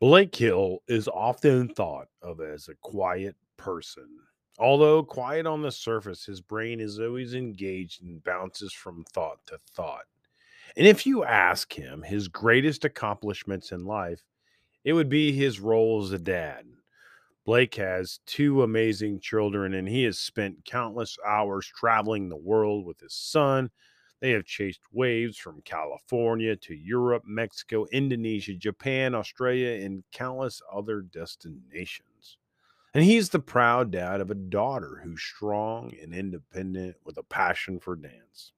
Blake Hill is often thought of as a quiet person. Although quiet on the surface, his brain is always engaged and bounces from thought to thought. And if you ask him his greatest accomplishments in life, it would be his role as a dad. Blake has two amazing children, and he has spent countless hours traveling the world with his son. They have chased waves from California to Europe, Mexico, Indonesia, Japan, Australia, and countless other destinations. And he's the proud dad of a daughter who's strong and independent with a passion for dance.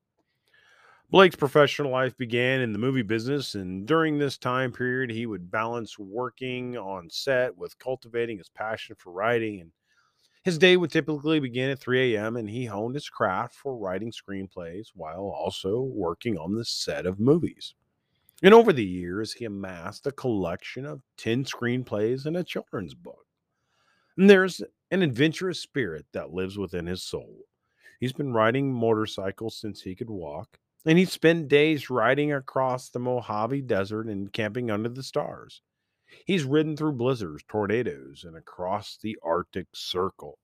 Blake's professional life began in the movie business, and during this time period, he would balance working on set with cultivating his passion for writing. And his day would typically begin at 3 a.m., and he honed his craft for writing screenplays while also working on the set of movies. And over the years, he amassed a collection of 10 screenplays and a children's book. And there's an adventurous spirit that lives within his soul. He's been riding motorcycles since he could walk and he'd spend days riding across the Mojave Desert and camping under the stars. He's ridden through blizzards, tornadoes, and across the Arctic Circle.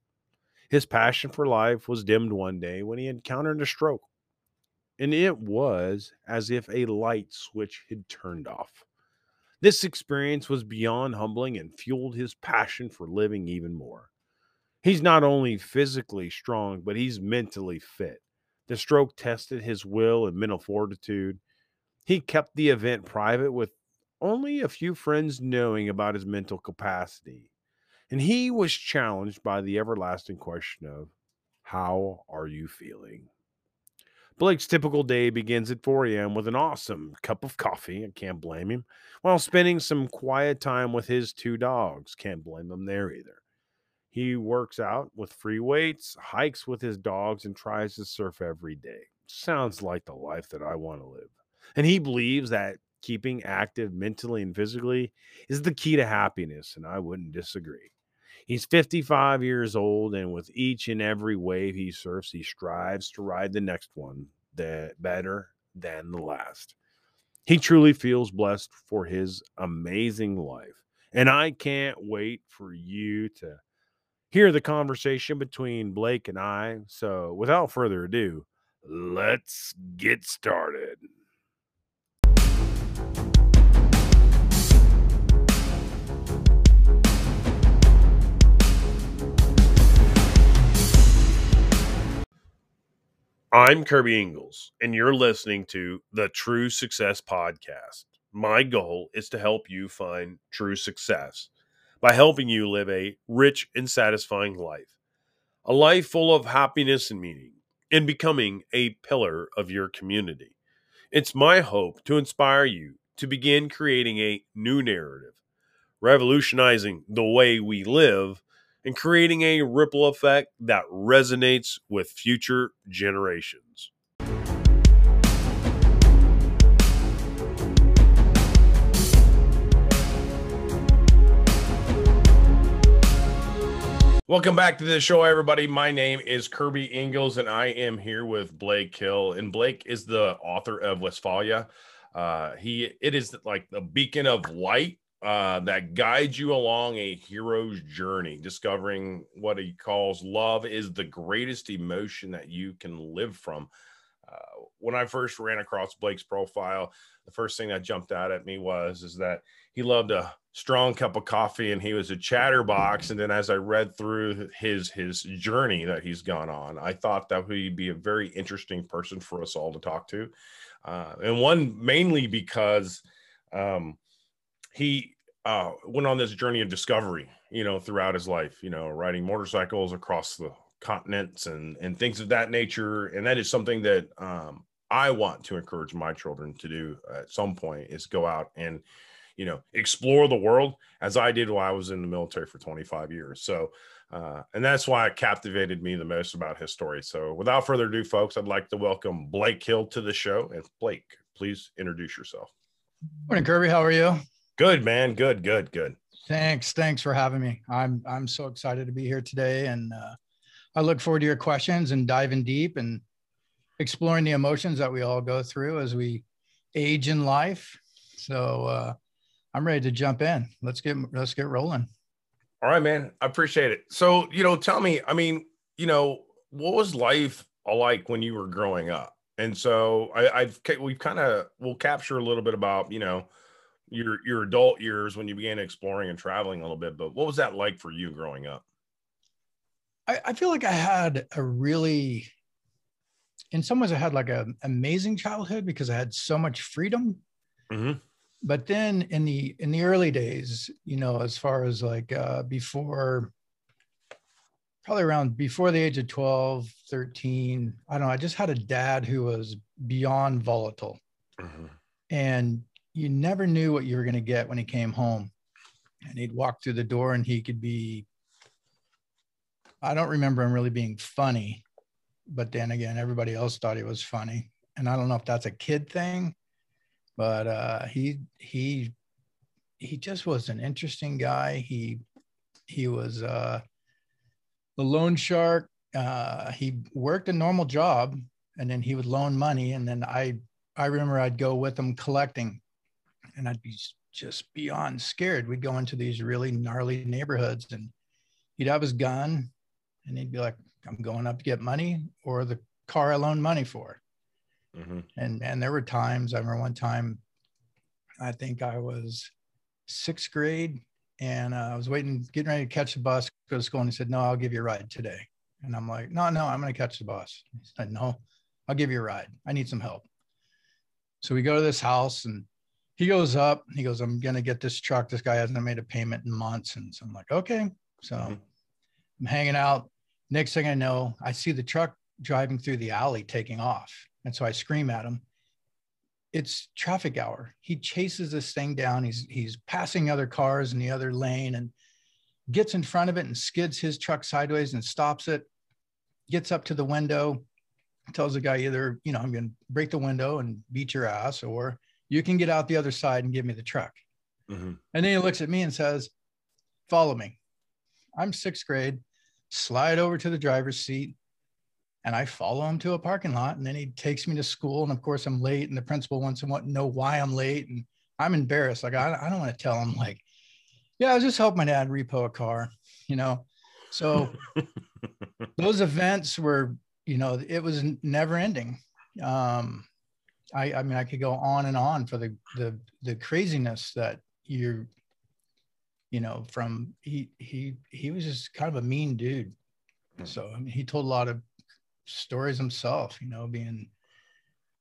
His passion for life was dimmed one day when he encountered a stroke, and it was as if a light switch had turned off. This experience was beyond humbling and fueled his passion for living even more. He's not only physically strong, but he's mentally fit. The stroke tested his will and mental fortitude. He kept the event private with only a few friends knowing about his mental capacity. And he was challenged by the everlasting question of, How are you feeling? Blake's typical day begins at 4 a.m. with an awesome cup of coffee. I can't blame him. While spending some quiet time with his two dogs. Can't blame him there either. He works out with free weights, hikes with his dogs, and tries to surf every day. Sounds like the life that I want to live. And he believes that keeping active mentally and physically is the key to happiness, and I wouldn't disagree. He's 55 years old, and with each and every wave he surfs, he strives to ride the next one that better than the last. He truly feels blessed for his amazing life. And I can't wait for you to hear the conversation between Blake and I. So, without further ado, let's get started. I'm Kirby Ingles, and you're listening to the True Success Podcast. My goal is to help you find true success by helping you live a rich and satisfying life, a life full of happiness and meaning, and becoming a pillar of your community. It's my hope to inspire you to begin creating a new narrative, revolutionizing the way we live, and creating a ripple effect that resonates with future generations. Welcome back to the show, everybody. My name is Kirby Ingles, and I am here with Blake Hill. And Blake is the author of Westfalia. Uh, he it is like the beacon of light uh, that guides you along a hero's journey, discovering what he calls love is the greatest emotion that you can live from. Uh, when I first ran across Blake's profile, the first thing that jumped out at me was is that he loved a strong cup of coffee and he was a chatterbox and then as i read through his his journey that he's gone on i thought that he'd be a very interesting person for us all to talk to uh, and one mainly because um, he uh, went on this journey of discovery you know throughout his life you know riding motorcycles across the continents and and things of that nature and that is something that um, i want to encourage my children to do at some point is go out and you know, explore the world as I did while I was in the military for 25 years. So, uh, and that's why it captivated me the most about his story. So, without further ado, folks, I'd like to welcome Blake Hill to the show. And Blake, please introduce yourself. Morning, Kirby. How are you? Good, man. Good, good, good. Thanks. Thanks for having me. I'm I'm so excited to be here today, and uh, I look forward to your questions and diving deep and exploring the emotions that we all go through as we age in life. So uh, I'm ready to jump in. Let's get let's get rolling. All right, man. I appreciate it. So, you know, tell me, I mean, you know, what was life like when you were growing up? And so I, I've we've kind of we'll capture a little bit about, you know, your your adult years when you began exploring and traveling a little bit, but what was that like for you growing up? I, I feel like I had a really in some ways I had like an amazing childhood because I had so much freedom. Mm-hmm. But then in the in the early days, you know, as far as like uh, before probably around before the age of 12 13 i don't know i just had a dad who was beyond volatile mm-hmm. and you never knew what you were going to get when he came home and he'd walk through the door and he could be i don't remember him really being funny but then again everybody else thought he was funny and i don't know if that's a kid thing but uh, he he he just was an interesting guy he he was uh the loan shark. Uh, he worked a normal job and then he would loan money. And then I, I remember I'd go with him collecting and I'd be just beyond scared. We'd go into these really gnarly neighborhoods and he'd have his gun and he'd be like, I'm going up to get money or the car I loaned money for. Mm-hmm. And, and there were times, I remember one time, I think I was sixth grade and uh, I was waiting, getting ready to catch the bus, go to school, and he said, "No, I'll give you a ride today." And I'm like, "No, no, I'm going to catch the bus." He said, "No, I'll give you a ride. I need some help." So we go to this house, and he goes up. He goes, "I'm going to get this truck. This guy hasn't made a payment in months." And so I'm like, "Okay." So mm-hmm. I'm hanging out. Next thing I know, I see the truck driving through the alley, taking off, and so I scream at him it's traffic hour. He chases this thing down. He's he's passing other cars in the other lane and gets in front of it and skids his truck sideways and stops it. Gets up to the window, tells the guy either, you know, I'm going to break the window and beat your ass, or you can get out the other side and give me the truck. Mm-hmm. And then he looks at me and says, Follow me. I'm sixth grade. Slide over to the driver's seat and I follow him to a parking lot. And then he takes me to school. And of course, I'm late. And the principal wants to know why I'm late. And I'm embarrassed. Like, I, I don't want to tell him, like, yeah, I was just helping my dad repo a car, you know? So those events were, you know, it was never ending. Um, I, I mean, I could go on and on for the, the, the craziness that you're, you know, from he, he, he was just kind of a mean dude. Hmm. So I mean, he told a lot of stories himself, you know, being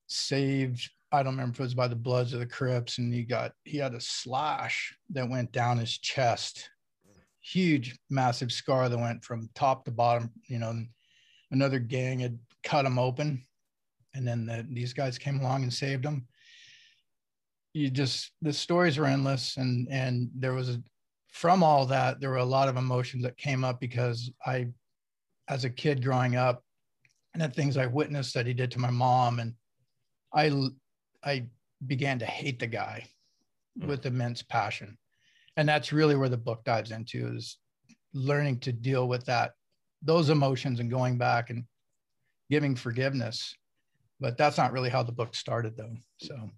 saved. I don't remember if it was by the Bloods or the Crips, and he got he had a slash that went down his chest, huge, massive scar that went from top to bottom. You know, another gang had cut him open, and then the, these guys came along and saved him. You just the stories are endless, and and there was a from all that there were a lot of emotions that came up because I, as a kid growing up, and the things I witnessed that he did to my mom. And I, I began to hate the guy mm. with immense passion. And that's really where the book dives into is learning to deal with that, those emotions and going back and giving forgiveness. But that's not really how the book started though. So,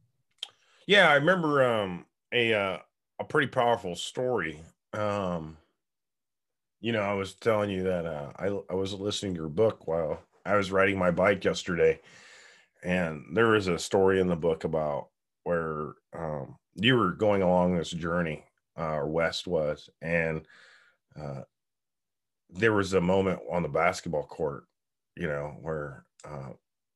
yeah, I remember um, a, uh, a pretty powerful story. Um, you know, I was telling you that uh, I, I was listening to your book while I was riding my bike yesterday, and there was a story in the book about where um, you were going along this journey, uh, or West was, and uh, there was a moment on the basketball court, you know, where uh,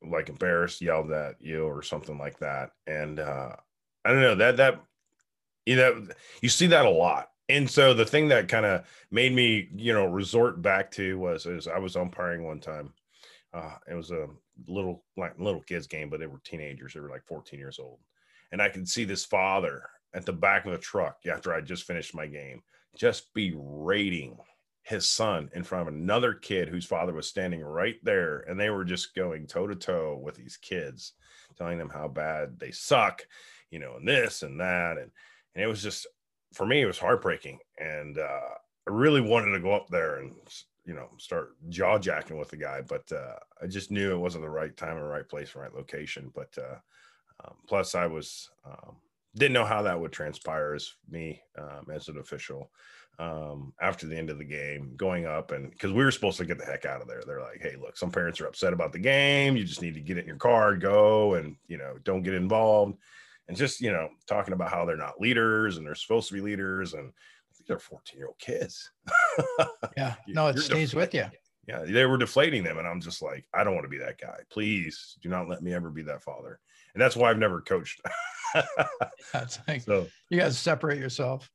like embarrassed yelled at you or something like that, and uh, I don't know that that you know you see that a lot. And so the thing that kind of made me you know resort back to was is i was umpiring one time. Uh, it was a little like little kids game, but they were teenagers. They were like 14 years old, and I could see this father at the back of the truck after I just finished my game, just berating his son in front of another kid whose father was standing right there, and they were just going toe to toe with these kids, telling them how bad they suck, you know, and this and that, and and it was just for me it was heartbreaking, and uh, I really wanted to go up there and you know start jaw jacking with the guy but uh, i just knew it wasn't the right time or right place right location but uh, um, plus i was um, didn't know how that would transpire as me um, as an official um, after the end of the game, going up and because we were supposed to get the heck out of there. They're like, "Hey, look, some parents are upset about the game. You just need to get it in your car, go, and you know, don't get involved." And just you know, talking about how they're not leaders and they're supposed to be leaders, and these are 14 year old kids. yeah, no, it stays with you. Yeah, they were deflating them, and I'm just like, I don't want to be that guy. Please do not let me ever be that father. And that's why I've never coached. that's like, so you got to separate yourself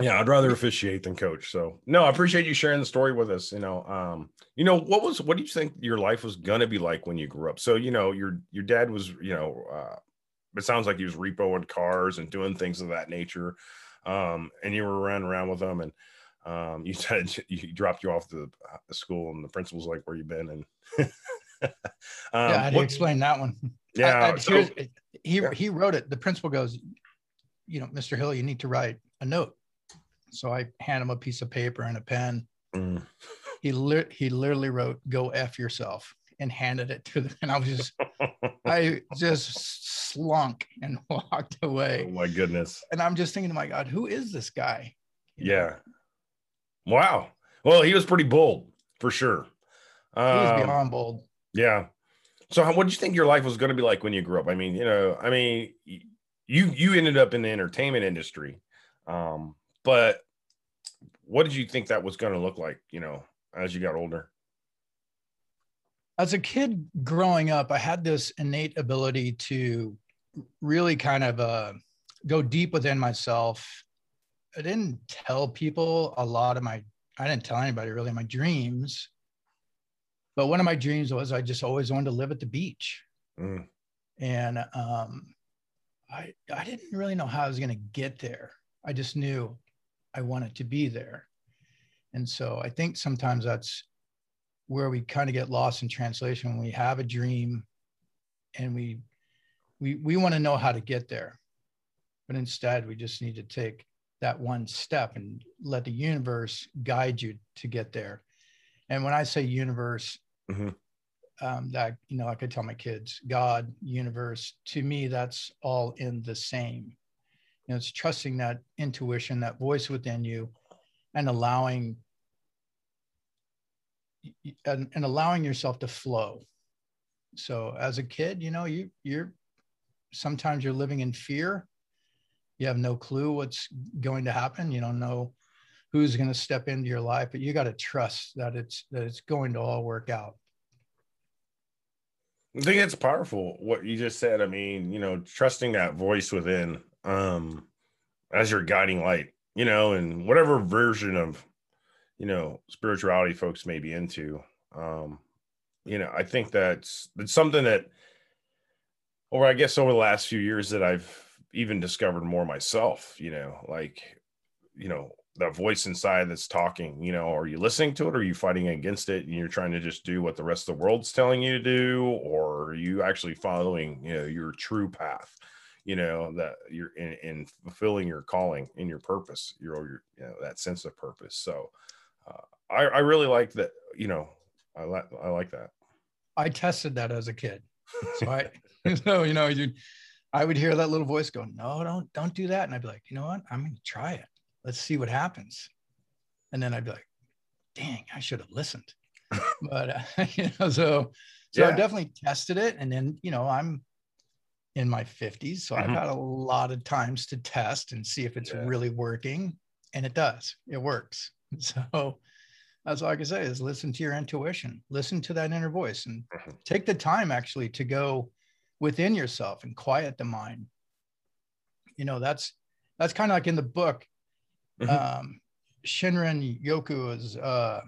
yeah i'd rather officiate than coach so no i appreciate you sharing the story with us you know um you know what was what do you think your life was gonna be like when you grew up? So you know your your dad was you know uh it sounds like he was repoing cars and doing things of that nature um and you were running around with them and um you said he dropped you off the, uh, the school and the principal's like where you been? And um, yeah i had to explain that one. Yeah I, I, so, he yeah. he wrote it the principal goes you know mr hill you need to write a note so I hand him a piece of paper and a pen. Mm. He li- he literally wrote "Go f yourself" and handed it to them, and I was just I just slunk and walked away. Oh my goodness! And I'm just thinking to my God, who is this guy? You yeah. Know? Wow. Well, he was pretty bold for sure. Um, he was um, beyond bold. Yeah. So, what did you think your life was going to be like when you grew up? I mean, you know, I mean, you you ended up in the entertainment industry. Um, but what did you think that was going to look like, you know, as you got older? As a kid growing up, I had this innate ability to really kind of uh, go deep within myself. I didn't tell people a lot of my, I didn't tell anybody really my dreams. But one of my dreams was I just always wanted to live at the beach. Mm. And um, I, I didn't really know how I was going to get there. I just knew I want it to be there. And so I think sometimes that's where we kind of get lost in translation when we have a dream and we we we want to know how to get there. But instead we just need to take that one step and let the universe guide you to get there. And when I say universe, mm-hmm. um, that you know, I could tell my kids, God, universe, to me, that's all in the same know, it's trusting that intuition, that voice within you, and allowing and, and allowing yourself to flow. So as a kid, you know, you you're sometimes you're living in fear. You have no clue what's going to happen. You don't know who's going to step into your life, but you got to trust that it's that it's going to all work out. I think it's powerful what you just said. I mean, you know, trusting that voice within um as your guiding light, you know, and whatever version of you know spirituality folks may be into. Um, you know, I think that's that's something that over I guess over the last few years that I've even discovered more myself, you know, like, you know, that voice inside that's talking, you know, are you listening to it? Or are you fighting against it and you're trying to just do what the rest of the world's telling you to do? Or are you actually following, you know, your true path? you know that you're in, in fulfilling your calling in your purpose your, your you know that sense of purpose? So uh, I, I really like that you know i like i like that. I tested that as a kid. So i so you know you i would hear that little voice go no don't don't do that. And i'd be like you know what? I'm gonna try it let's see what happens and then i'd be like dang i should have listened but uh, you know so so yeah. i definitely tested it and then you know i'm in my 50s. So mm-hmm. I've had a lot of times to test and see if it's yeah. really working. And it does, it works. So that's all I can say is listen to your intuition, listen to that inner voice, and mm-hmm. take the time actually to go within yourself and quiet the mind. You know, that's that's kind of like in the book. Mm-hmm. Um, Shinrin Yoku is uh,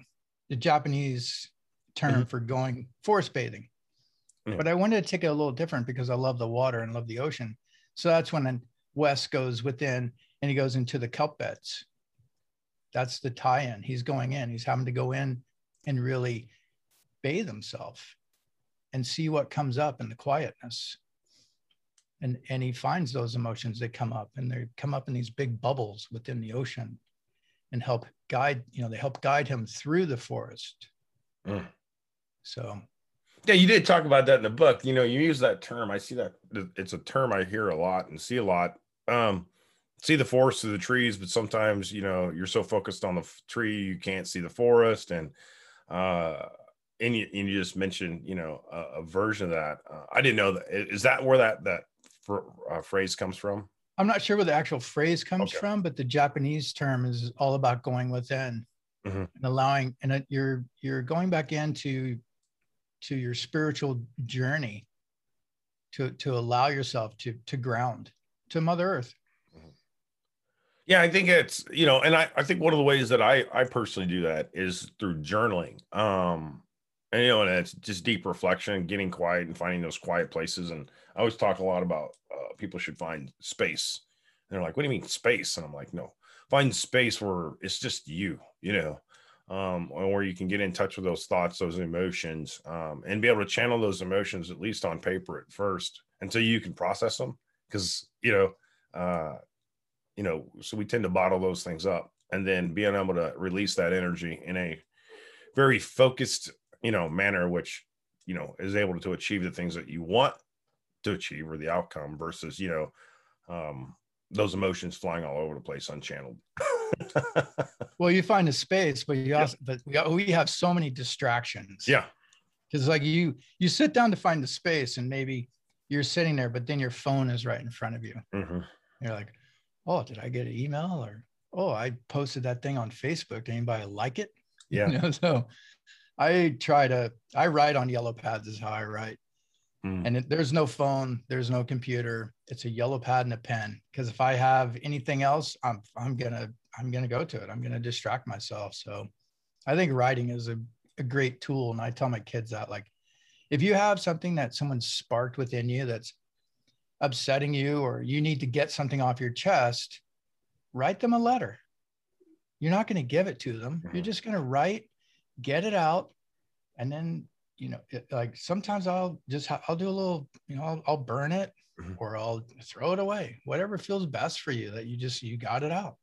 the Japanese term mm-hmm. for going forest bathing. Mm. But I wanted to take it a little different because I love the water and love the ocean. So that's when Wes goes within and he goes into the kelp beds. That's the tie-in. He's going in. He's having to go in and really bathe himself and see what comes up in the quietness. And, and he finds those emotions that come up and they come up in these big bubbles within the ocean and help guide, you know, they help guide him through the forest. Mm. So yeah, you did talk about that in the book. You know, you use that term. I see that it's a term I hear a lot and see a lot um, see the forest through the trees, but sometimes you know you're so focused on the tree you can't see the forest, and uh, and you, and you just mentioned you know a, a version of that. Uh, I didn't know that. Is that where that that fr- uh, phrase comes from? I'm not sure where the actual phrase comes okay. from, but the Japanese term is all about going within mm-hmm. and allowing, and it, you're you're going back into to your spiritual journey to to allow yourself to to ground to Mother Earth. Mm-hmm. Yeah, I think it's you know, and I I think one of the ways that I I personally do that is through journaling. Um, and you know, and it's just deep reflection, getting quiet, and finding those quiet places. And I always talk a lot about uh, people should find space. And they're like, "What do you mean space?" And I'm like, "No, find space where it's just you, you know, um, where you can get in touch with those thoughts, those emotions, um, and be able to channel those emotions at least on paper at first until you can process them. Because you know, uh, you know, so we tend to bottle those things up, and then being able to release that energy in a very focused you know manner which you know is able to achieve the things that you want to achieve or the outcome versus you know um those emotions flying all over the place unchanneled. Well you find a space but you also yeah. but we, we have so many distractions. Yeah. Because like you you sit down to find the space and maybe you're sitting there but then your phone is right in front of you. Mm-hmm. you're like oh did i get an email or oh i posted that thing on facebook. Did anybody like it? Yeah. you know, so I try to I write on yellow pads is how I write. Mm. And it, there's no phone, there's no computer. It's a yellow pad and a pen. Because if I have anything else, I'm I'm gonna I'm gonna go to it. I'm gonna distract myself. So I think writing is a, a great tool. And I tell my kids that like if you have something that someone sparked within you that's upsetting you or you need to get something off your chest, write them a letter. You're not going to give it to them. You're mm-hmm. just going to write get it out and then you know it, like sometimes i'll just i'll do a little you know i'll, I'll burn it mm-hmm. or i'll throw it away whatever feels best for you that you just you got it out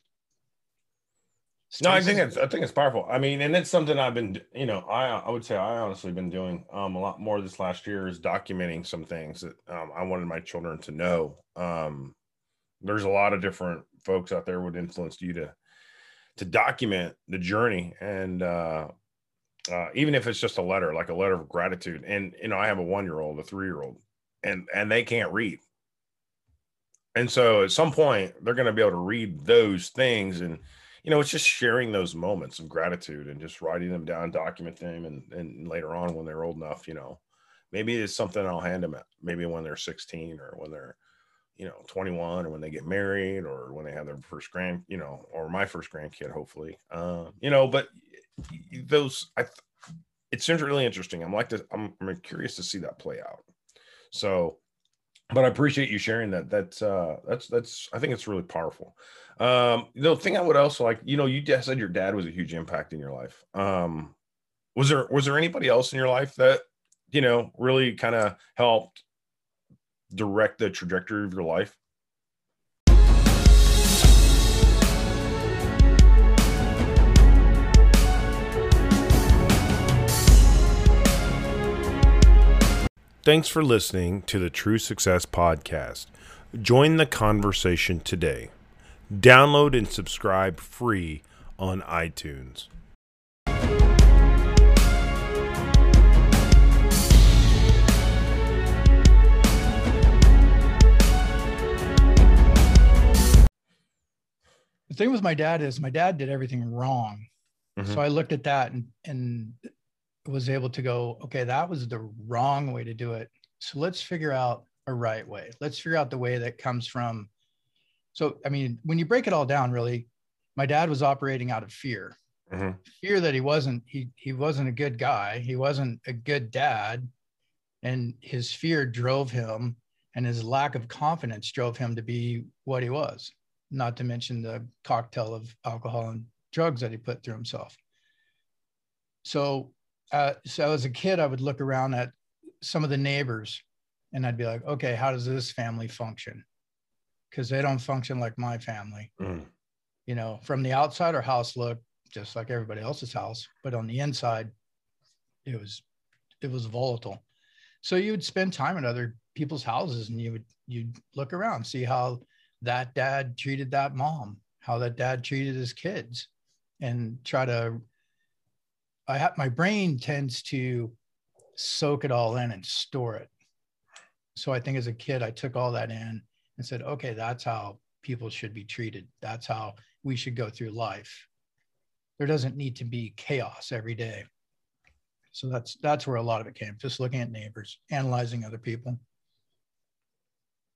no, I think it's I think it's powerful. I mean, and it's something I've been, you know, I I would say I honestly been doing um a lot more this last year is documenting some things that um, I wanted my children to know. Um, there's a lot of different folks out there would influence you to to document the journey, and uh, uh, even if it's just a letter, like a letter of gratitude. And you know, I have a one year old, a three year old, and and they can't read. And so at some point they're going to be able to read those things, and you know, it's just sharing those moments of gratitude and just writing them down, document them, and and later on when they're old enough, you know, maybe it's something I'll hand them at maybe when they're 16 or when they're you know 21 or when they get married or when they have their first grand you know or my first grandkid hopefully uh, you know but those I it seems really interesting. I'm like to I'm, I'm curious to see that play out. So but I appreciate you sharing that. That's uh that's that's I think it's really powerful. Um the thing I would also like, you know, you just said your dad was a huge impact in your life. Um was there was there anybody else in your life that you know really kind of helped direct the trajectory of your life? Thanks for listening to the True Success Podcast. Join the conversation today. Download and subscribe free on iTunes. The thing with my dad is my dad did everything wrong. Mm-hmm. So I looked at that and and was able to go, okay, that was the wrong way to do it. So let's figure out a right way. Let's figure out the way that comes from. So, I mean, when you break it all down, really, my dad was operating out of fear. Mm-hmm. Fear that he wasn't he he wasn't a good guy. He wasn't a good dad, and his fear drove him, and his lack of confidence drove him to be what he was. Not to mention the cocktail of alcohol and drugs that he put through himself. So uh, so as a kid, I would look around at some of the neighbors and I'd be like, okay, how does this family function? Because they don't function like my family. Mm. You know, from the outside, our house looked just like everybody else's house, but on the inside, it was it was volatile. So you would spend time at other people's houses and you would you'd look around, see how that dad treated that mom, how that dad treated his kids, and try to. I have my brain tends to soak it all in and store it. So I think as a kid, I took all that in and said, okay, that's how people should be treated. That's how we should go through life. There doesn't need to be chaos every day. So that's that's where a lot of it came. Just looking at neighbors, analyzing other people.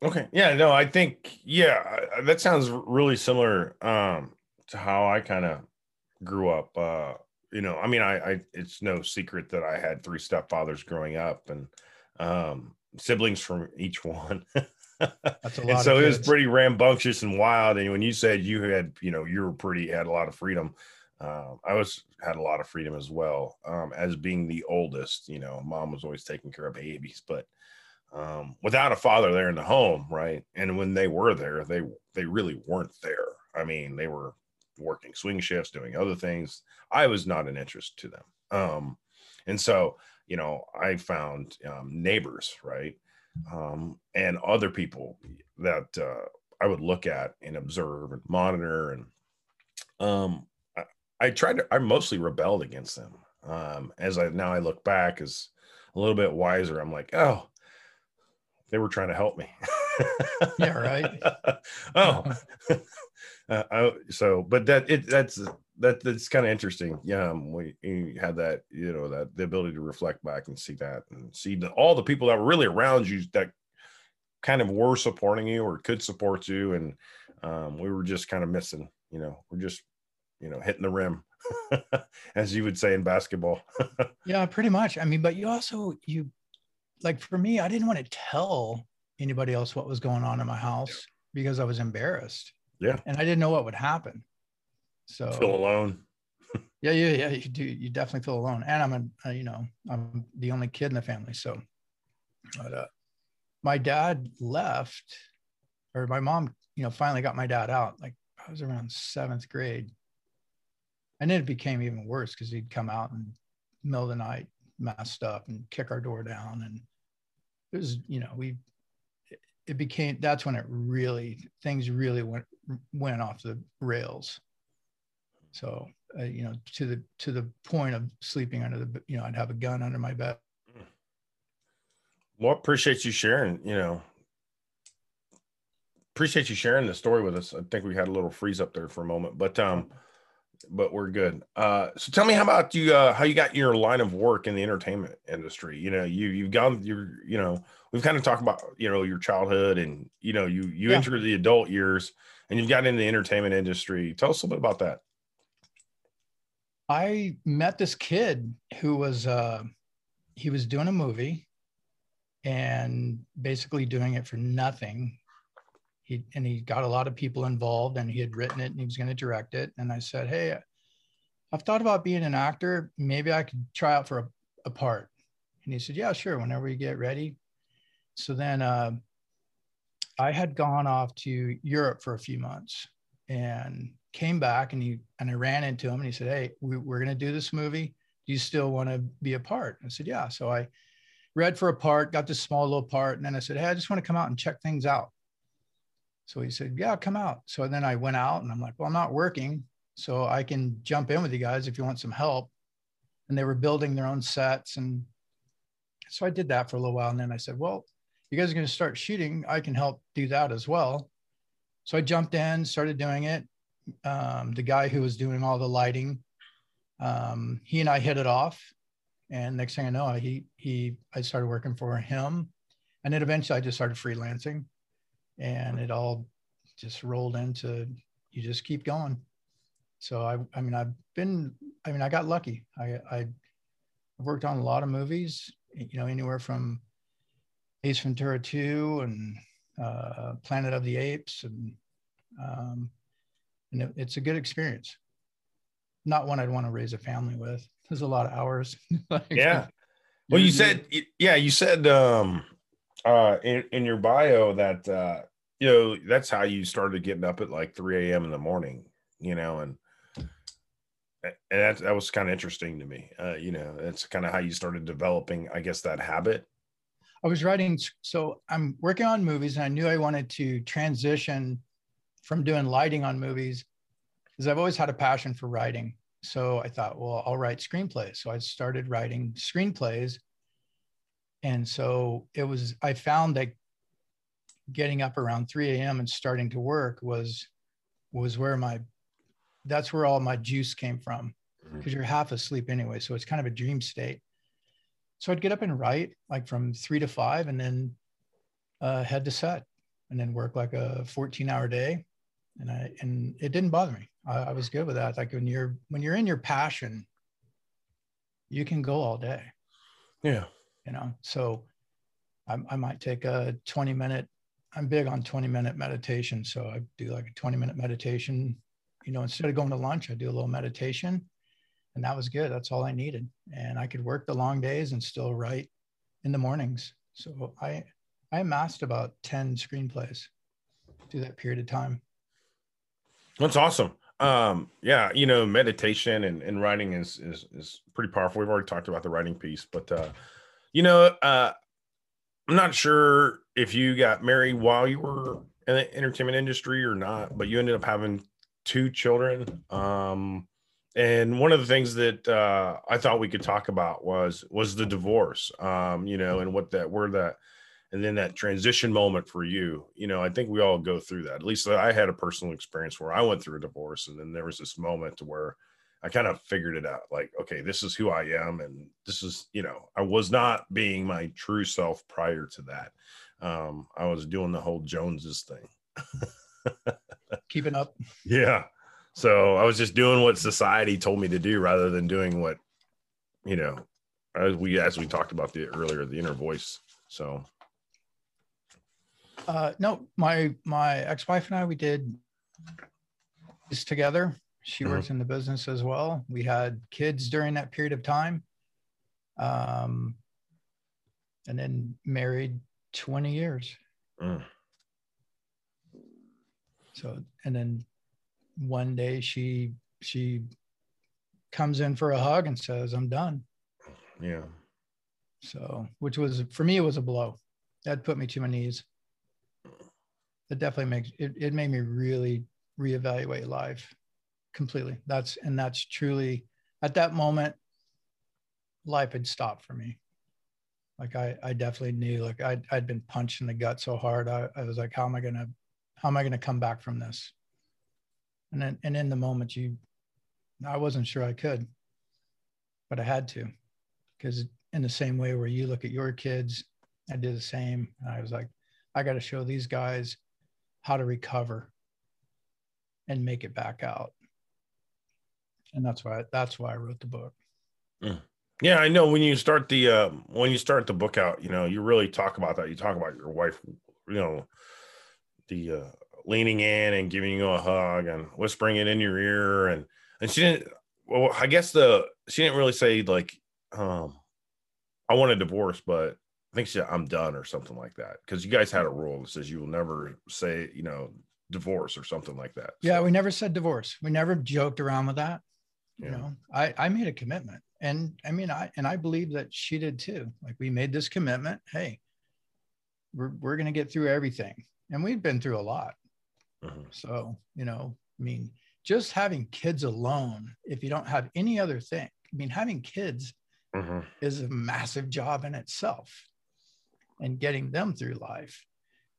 Okay. Yeah. No, I think yeah, that sounds really similar um, to how I kind of grew up. Uh, you know, I mean, I, I it's no secret that I had three stepfathers growing up, and um, siblings from each one. That's a lot. and so it was pretty rambunctious and wild. And when you said you had, you know, you were pretty had a lot of freedom. Um, I was had a lot of freedom as well. Um, as being the oldest, you know, mom was always taking care of babies, but um, without a father there in the home, right? And when they were there, they they really weren't there. I mean, they were working swing shifts, doing other things. I was not an interest to them. Um, and so, you know, I found um, neighbors, right? Um, and other people that uh, I would look at and observe and monitor. And um, I, I tried to, I mostly rebelled against them. Um, as I now I look back as a little bit wiser, I'm like, oh, they were trying to help me. yeah, right. oh, uh, I, so, but that it that's that that's kind of interesting. Yeah, um, we you had that, you know, that the ability to reflect back and see that and see the, all the people that were really around you that kind of were supporting you or could support you, and um, we were just kind of missing. You know, we're just you know hitting the rim, as you would say in basketball. yeah, pretty much. I mean, but you also you like for me, I didn't want to tell anybody else what was going on in my house because I was embarrassed. Yeah. And I didn't know what would happen. So feel alone. yeah, yeah, yeah. You do. You definitely feel alone. And I'm a, you know, I'm the only kid in the family. So, but uh, my dad left, or my mom, you know, finally got my dad out. Like I was around seventh grade, and then it became even worse because he'd come out in the middle of the night, messed up, and kick our door down, and it was, you know, we it became that's when it really things really went went off the rails. So uh, you know to the to the point of sleeping under the you know i'd have a gun under my bed. Well appreciate you sharing you know. Appreciate you sharing the story with us. I think we had a little freeze up there for a moment but um but we're good. Uh, so tell me how about you, uh, how you got your line of work in the entertainment industry? You know, you, you've gone, you're, you know, we've kind of talked about, you know, your childhood and, you know, you, you yeah. entered the adult years and you've got in the entertainment industry. Tell us a little bit about that. I met this kid who was, uh, he was doing a movie and basically doing it for nothing he and he got a lot of people involved and he had written it and he was going to direct it. And i said hey i've thought about being an actor. Maybe i could try out for a, a part. And he said yeah sure whenever you get ready. So then uh, i had gone off to europe for a few months and came back and he and i ran into him and he said hey we, we're going to do this movie. Do you still want to be a part? I said yeah. So i read for a part got this small little part and then i said hey i just want to come out and check things out so he said, Yeah, come out. So then I went out and I'm like, Well, I'm not working. So I can jump in with you guys if you want some help. And they were building their own sets. And so I did that for a little while. And then I said, Well, you guys are going to start shooting. I can help do that as well. So I jumped in, started doing it. Um, the guy who was doing all the lighting, um, he and I hit it off. And next thing I know, he he I started working for him. And then eventually I just started freelancing and it all just rolled into you just keep going. So i i mean i've been i mean i got lucky. I I've worked on a lot of movies you know anywhere from ace ventura 2 and uh, planet of the apes and um, and it, it's a good experience. Not one i'd want to raise a family with. There's a lot of hours. Like, yeah. Well you said yeah you said um uh, in, in your bio that uh, you know that's how you started getting up at like 3 a.m. in the morning, you know, and and that that was kind of interesting to me. Uh, you know, that's kind of how you started developing, I guess, that habit. I was writing, so I'm working on movies, and I knew I wanted to transition from doing lighting on movies because I've always had a passion for writing. So I thought, well, I'll write screenplays. So I started writing screenplays. And so it was, I found that getting up around 3 a.m. and starting to work was was where my that's where all my juice came from because mm-hmm. you're half asleep anyway. So it's kind of a dream state. So I'd get up and write like from three to five and then uh, head to set and then work like a 14 hour day. And I, and it didn't bother me. I, I was good with that. Like when you're, when you're in your passion, you can go all day. Yeah. You know, so I, I might take a 20 minute I'm big on 20 minute meditation. So I do like a 20 minute meditation. You know, instead of going to lunch, I do a little meditation. And that was good. That's all I needed. And I could work the long days and still write in the mornings. So I I amassed about 10 screenplays through that period of time. That's awesome. Um, yeah, you know, meditation and, and writing is, is is pretty powerful. We've already talked about the writing piece, but uh, you know, uh I'm not sure if you got married while you were in the entertainment industry or not, but you ended up having two children. Um, and one of the things that uh, I thought we could talk about was was the divorce. Um, you know, and what that where that and then that transition moment for you. You know, I think we all go through that. At least I had a personal experience where I went through a divorce, and then there was this moment where I kind of figured it out. Like, okay, this is who I am, and this is, you know, I was not being my true self prior to that. Um, I was doing the whole Joneses thing. Keeping up. Yeah. So I was just doing what society told me to do rather than doing what, you know, as we as we talked about the earlier, the inner voice. So uh no, my my ex-wife and I we did this together she mm-hmm. works in the business as well. We had kids during that period of time. Um, and then married 20 years. Mm. So, and then one day she, she comes in for a hug and says, I'm done. Yeah. So, which was for me, it was a blow. That put me to my knees. It definitely makes it, it made me really reevaluate life completely. That's and that's truly at that moment, life had stopped for me. Like I, I definitely knew like I'd, I'd been punched in the gut so hard. I, I was like, how am I gonna, how am I gonna come back from this? And then, and in the moment, you, I wasn't sure I could, but I had to, because in the same way where you look at your kids, I did the same. I was like, I got to show these guys how to recover and make it back out and that's why that's why I wrote the book. Mm. Yeah, I know when you start the uh, when you start the book out, you know, you really talk about that. You talk about your wife, you know, the uh, leaning in and giving you a hug and whispering it in your ear, and and she didn't. Well, I guess the she didn't really say like, um, I want a divorce, but I think she said I'm done or something like that. Because you guys had a rule that says you will never say, you know, divorce or something like that. Yeah, so. we never said divorce. We never joked around with that you know i i made a commitment and i mean i and i believe that she did too. Like we made this commitment. Hey we're, we're going to get through everything. And we've been through a lot. Mm-hmm. so you know i mean just having kids alone if you don't have any other thing i mean having kids mm-hmm. is a massive job in itself and getting them through life.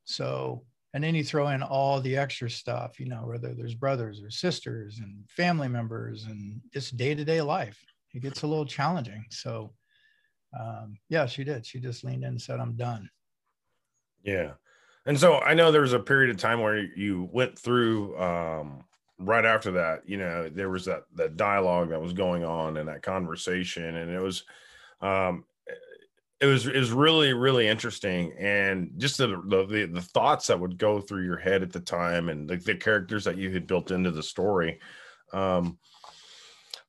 So and then you throw in all the extra stuff you know whether there's brothers or sisters and family members and just day-to-day life. It gets a little challenging. So um, yeah she did. She just leaned in and said i'm done. Yeah. And so i know there was a period of time where you went through um, right after that you know there was that that dialogue that was going on and that conversation. And it was um, it was it was really really interesting and just the, the the thoughts that would go through your head at the time and the, the characters that you had built into the story. Um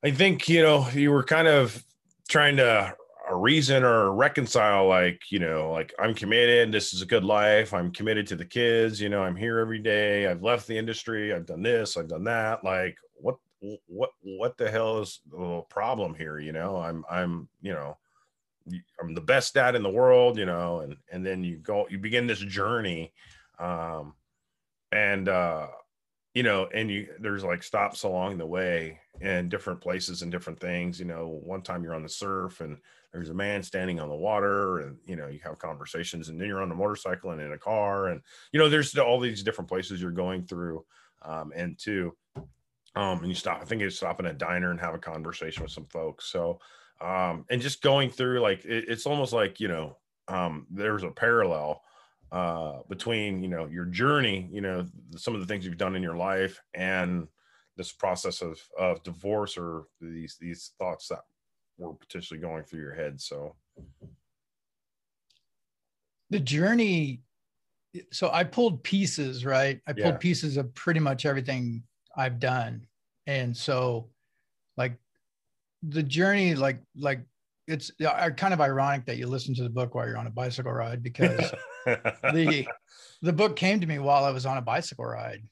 i think you know you were kind of trying to reason or reconcile like you know like i'm committed. This is a good life. I'm committed to the kids. You know i'm here every day. I've left the industry. I've done this. I've done that. Like what what what the hell is the problem here? You know i'm i'm you know I'm the best dad in the world, you know, and and then you go you begin this journey, um, and uh, you know, and you there's like stops along the way and different places and different things. You know, one time you're on the surf and there's a man standing on the water and you know you have conversations and then you're on a motorcycle and in a car and you know there's all these different places you're going through um, and two um, and you stop i think you stop in a diner and have a conversation with some folks so um, and just going through like it, it's almost like you know um, there's a parallel uh, between you know your journey you know some of the things you've done in your life and this process of of divorce or these these thoughts that were potentially going through your head. So the journey. So I pulled pieces, right? I pulled yeah. pieces of pretty much everything I've done. And so like the journey, like, like it's kind of ironic that you listen to the book while you're on a bicycle ride because the the book came to me while I was on a bicycle ride.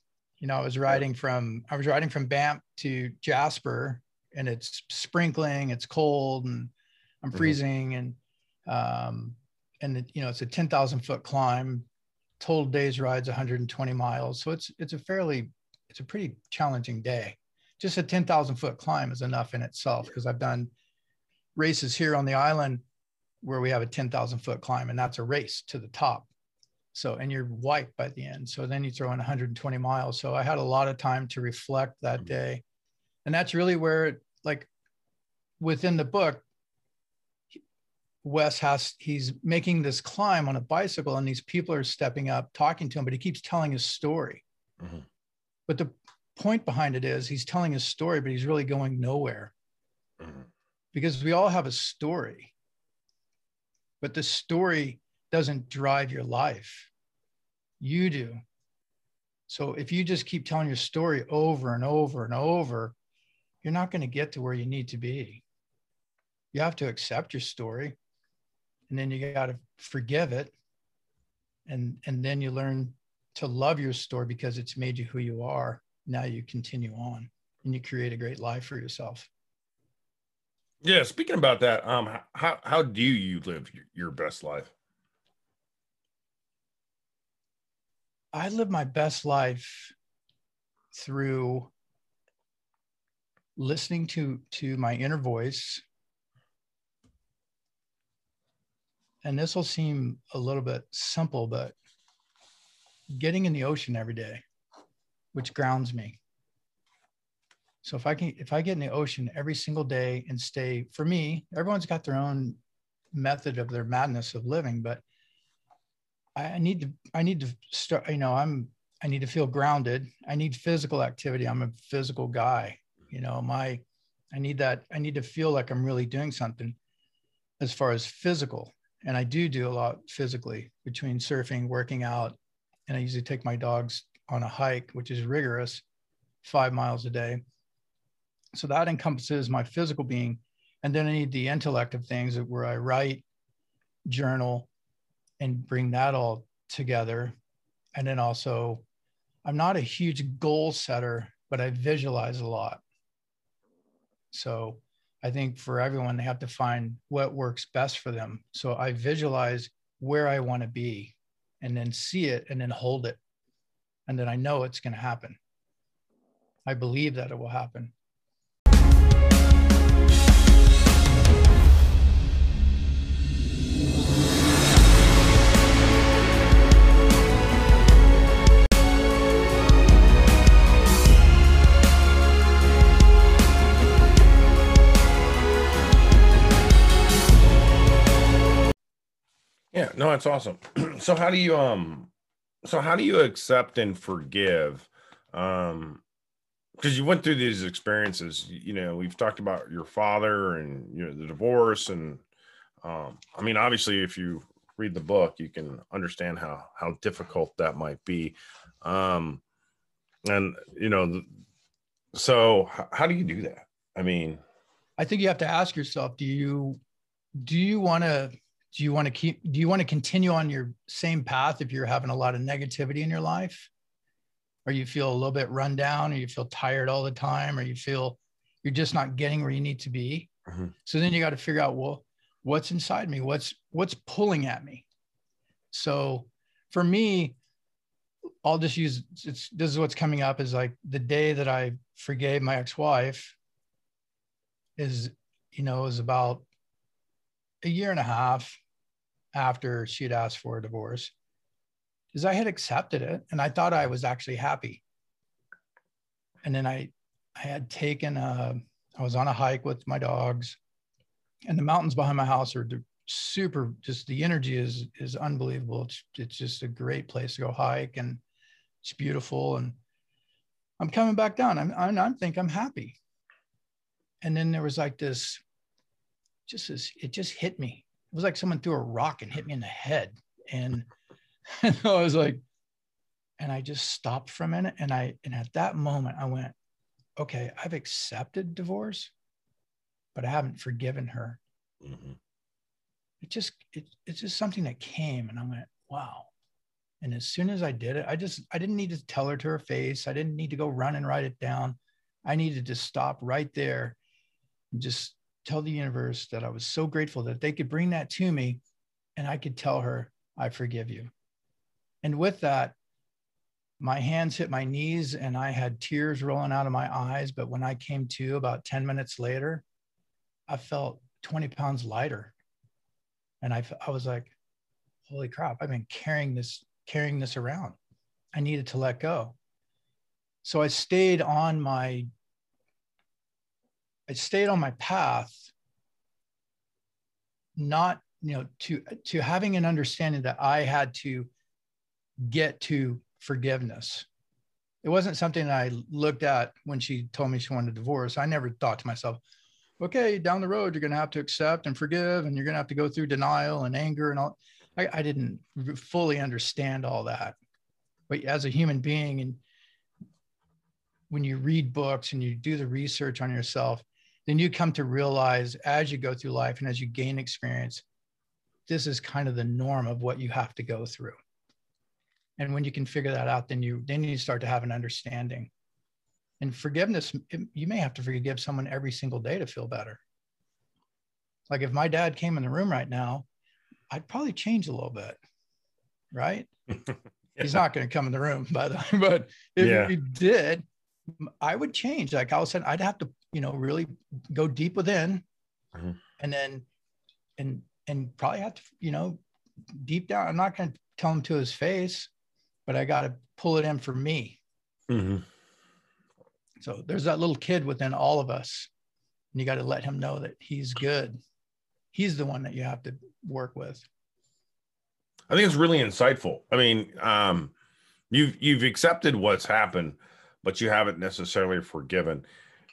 You know, I was riding from I was riding from Banff to Jasper and it's sprinkling, it's cold, and I'm mm-hmm. freezing, and um, and it, you know it's a 10,000 foot climb. Total days rides 120 miles, so it's it's a fairly it's a pretty challenging day. Just a 10,000 foot climb is enough in itself because I've done races here on the island where we have a 10,000 foot climb, and that's a race to the top. So, and you're wiped by the end. So then you throw in 120 miles. So I had a lot of time to reflect that mm-hmm. day. And that's really where like within the book, Wes has he's making this climb on a bicycle, and these people are stepping up, talking to him, but he keeps telling his story. Mm-hmm. But the point behind it is he's telling his story, but he's really going nowhere. Mm-hmm. Because we all have a story, but the story doesn't drive your life. You do. So if you just keep telling your story over and over and over, you're not going to get to where you need to be. You have to accept your story and then you got to forgive it. And, and then you learn to love your story because it's made you who you are. Now you continue on and you create a great life for yourself. Yeah. Speaking about that, um, how, how do you live your best life? I live my best life through listening to to my inner voice and this will seem a little bit simple but getting in the ocean every day which grounds me. So if i can if i get in the ocean every single day and stay for me everyone's got their own method of their madness of living but i need to i need to start you know i'm i need to feel grounded. I need physical activity. I'm a physical guy you know my i need that i need to feel like i'm really doing something as far as physical. And i do do a lot physically between surfing working out and i usually take my dogs on a hike which is rigorous five miles a day so that encompasses my physical being and then i need the intellect of things where i write journal and bring that all together and then also i'm not a huge goal setter but i visualize a lot so I think for everyone, they have to find what works best for them. So I visualize where I want to be and then see it and then hold it. And then I know it's going to happen. I believe that it will happen. Yeah, no, it's awesome. so how do you um so how do you accept and forgive? Um because you went through these experiences, you know, we've talked about your father and you know the divorce and um I mean obviously if you read the book you can understand how how difficult that might be. Um and you know so how do you do that? I mean, I think you have to ask yourself, do you do you want to do you want to keep do you want to continue on your same path if you're having a lot of negativity in your life? Or you feel a little bit run down or you feel tired all the time or you feel you're just not getting where you need to be? Mm-hmm. so then you got to figure out well what's inside me? What's what's pulling at me? So for me I'll just use it's this is what's coming up is like the day that I forgave my ex-wife is you know is about a year and a half after she'd asked for a divorce is I had accepted it and I thought I was actually happy. And then I I had taken a I was on a hike with my dogs and the mountains behind my house are super just the energy is is unbelievable. It's it's just a great place to go hike and it's beautiful and I'm coming back down. I'm I'm, I'm think I'm happy. And then there was like this just as it just hit me. It was like someone threw a rock and hit me in the head. And, and I was like, and I just stopped for a minute. And I, and at that moment, I went, okay, I've accepted divorce, but I haven't forgiven her. Mm-hmm. It just, it, it's just something that came and I went, wow. And as soon as I did it, I just, I didn't need to tell her to her face. I didn't need to go run and write it down. I needed to stop right there and just tell the universe that I was so grateful that they could bring that to me and I could tell her, I forgive you. And with that, my hands hit my knees and I had tears rolling out of my eyes. But when I came to about 10 minutes later, I felt 20 pounds lighter. And I, I was like, holy crap, I've been carrying this, carrying this around. I needed to let go. So I stayed on my I stayed on my path, not you know to to having an understanding that I had to get to forgiveness. It wasn't something I looked at when she told me she wanted a divorce. I never thought to myself, okay, down the road, you're going to have to accept and forgive, and you're going to have to go through denial and anger and all. I, I didn't fully understand all that. But as a human being, and when you read books and you do the research on yourself, then you come to realize as you go through life and as you gain experience, this is kind of the norm of what you have to go through. And when you can figure that out, then you then you start to have an understanding. And forgiveness, you may have to forgive someone every single day to feel better. Like if my dad came in the room right now, I'd probably change a little bit, right? yeah. He's not going to come in the room, by the way, but if yeah. he did, I would change. Like all of a sudden, I'd have to you know really go deep within mm-hmm. and then and and probably have to you know deep down i'm not going to tell him to his face but i got to pull it in for me mm-hmm. so there's that little kid within all of us and you got to let him know that he's good he's the one that you have to work with i think it's really insightful i mean um you've you've accepted what's happened but you haven't necessarily forgiven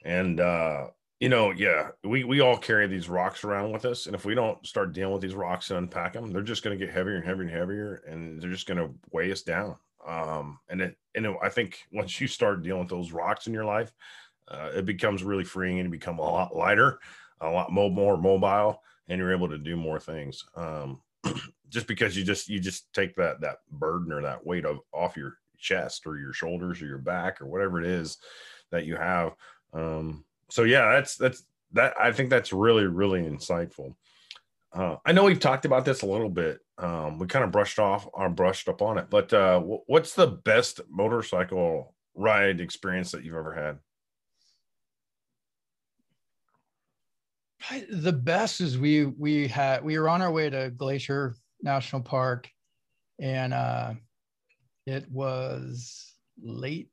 and uh, you know, yeah, we we all carry these rocks around with us, and if we don't start dealing with these rocks and unpack them, they're just going to get heavier and heavier and heavier, and they're just going to weigh us down. Um, and it, and it, I think once you start dealing with those rocks in your life, uh, it becomes really freeing and you become a lot lighter, a lot more mobile, and you're able to do more things. Um, just because you just you just take that that burden or that weight of off your chest or your shoulders or your back or whatever it is that you have um, so yeah, that's that's that. I think that's really really insightful. Uh, I know we've talked about this a little bit. Um, we kind of brushed off or uh, brushed up on it, but uh, w- what's the best motorcycle ride experience that you've ever had? The best is we we had we were on our way to Glacier National Park, and uh, it was late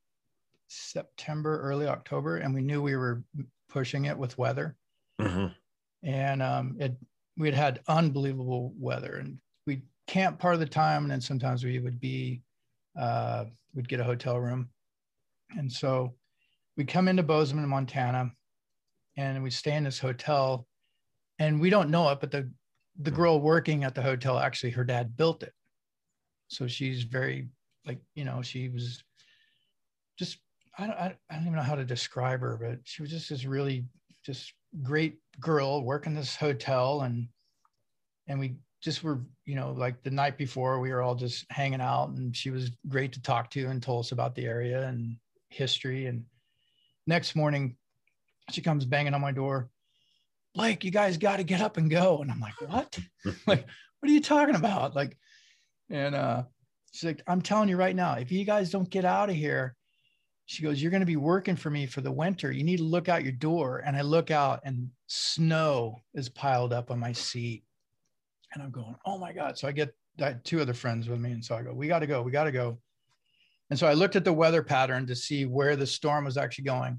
September, early October, and we knew we were pushing it with weather. Mm-hmm. And um, it we had had unbelievable weather, and we camp part of the time, and then sometimes we would be uh, we'd get a hotel room, and so we come into Bozeman, Montana, and we stay in this hotel, and we don't know it, but the the girl working at the hotel actually her dad built it, so she's very like you know she was just I don't, I don't even know how to describe her, but she was just this really just great girl working this hotel. And and we just were you know like the night before we were all just hanging out and she was great to talk to and told us about the area and history. And next morning she comes banging on my door like you guys got to get up and go. And i'm like what? Like what are you talking about? Like and uh She's like, I'm telling you right now, if you guys don't get out of here, she goes, You're going to be working for me for the winter. You need to look out your door. And I look out and snow is piled up on my seat. And I'm going, Oh my God. So I get that, two other friends with me. And so I go, We got to go. We got to go. And so I looked at the weather pattern to see where the storm was actually going.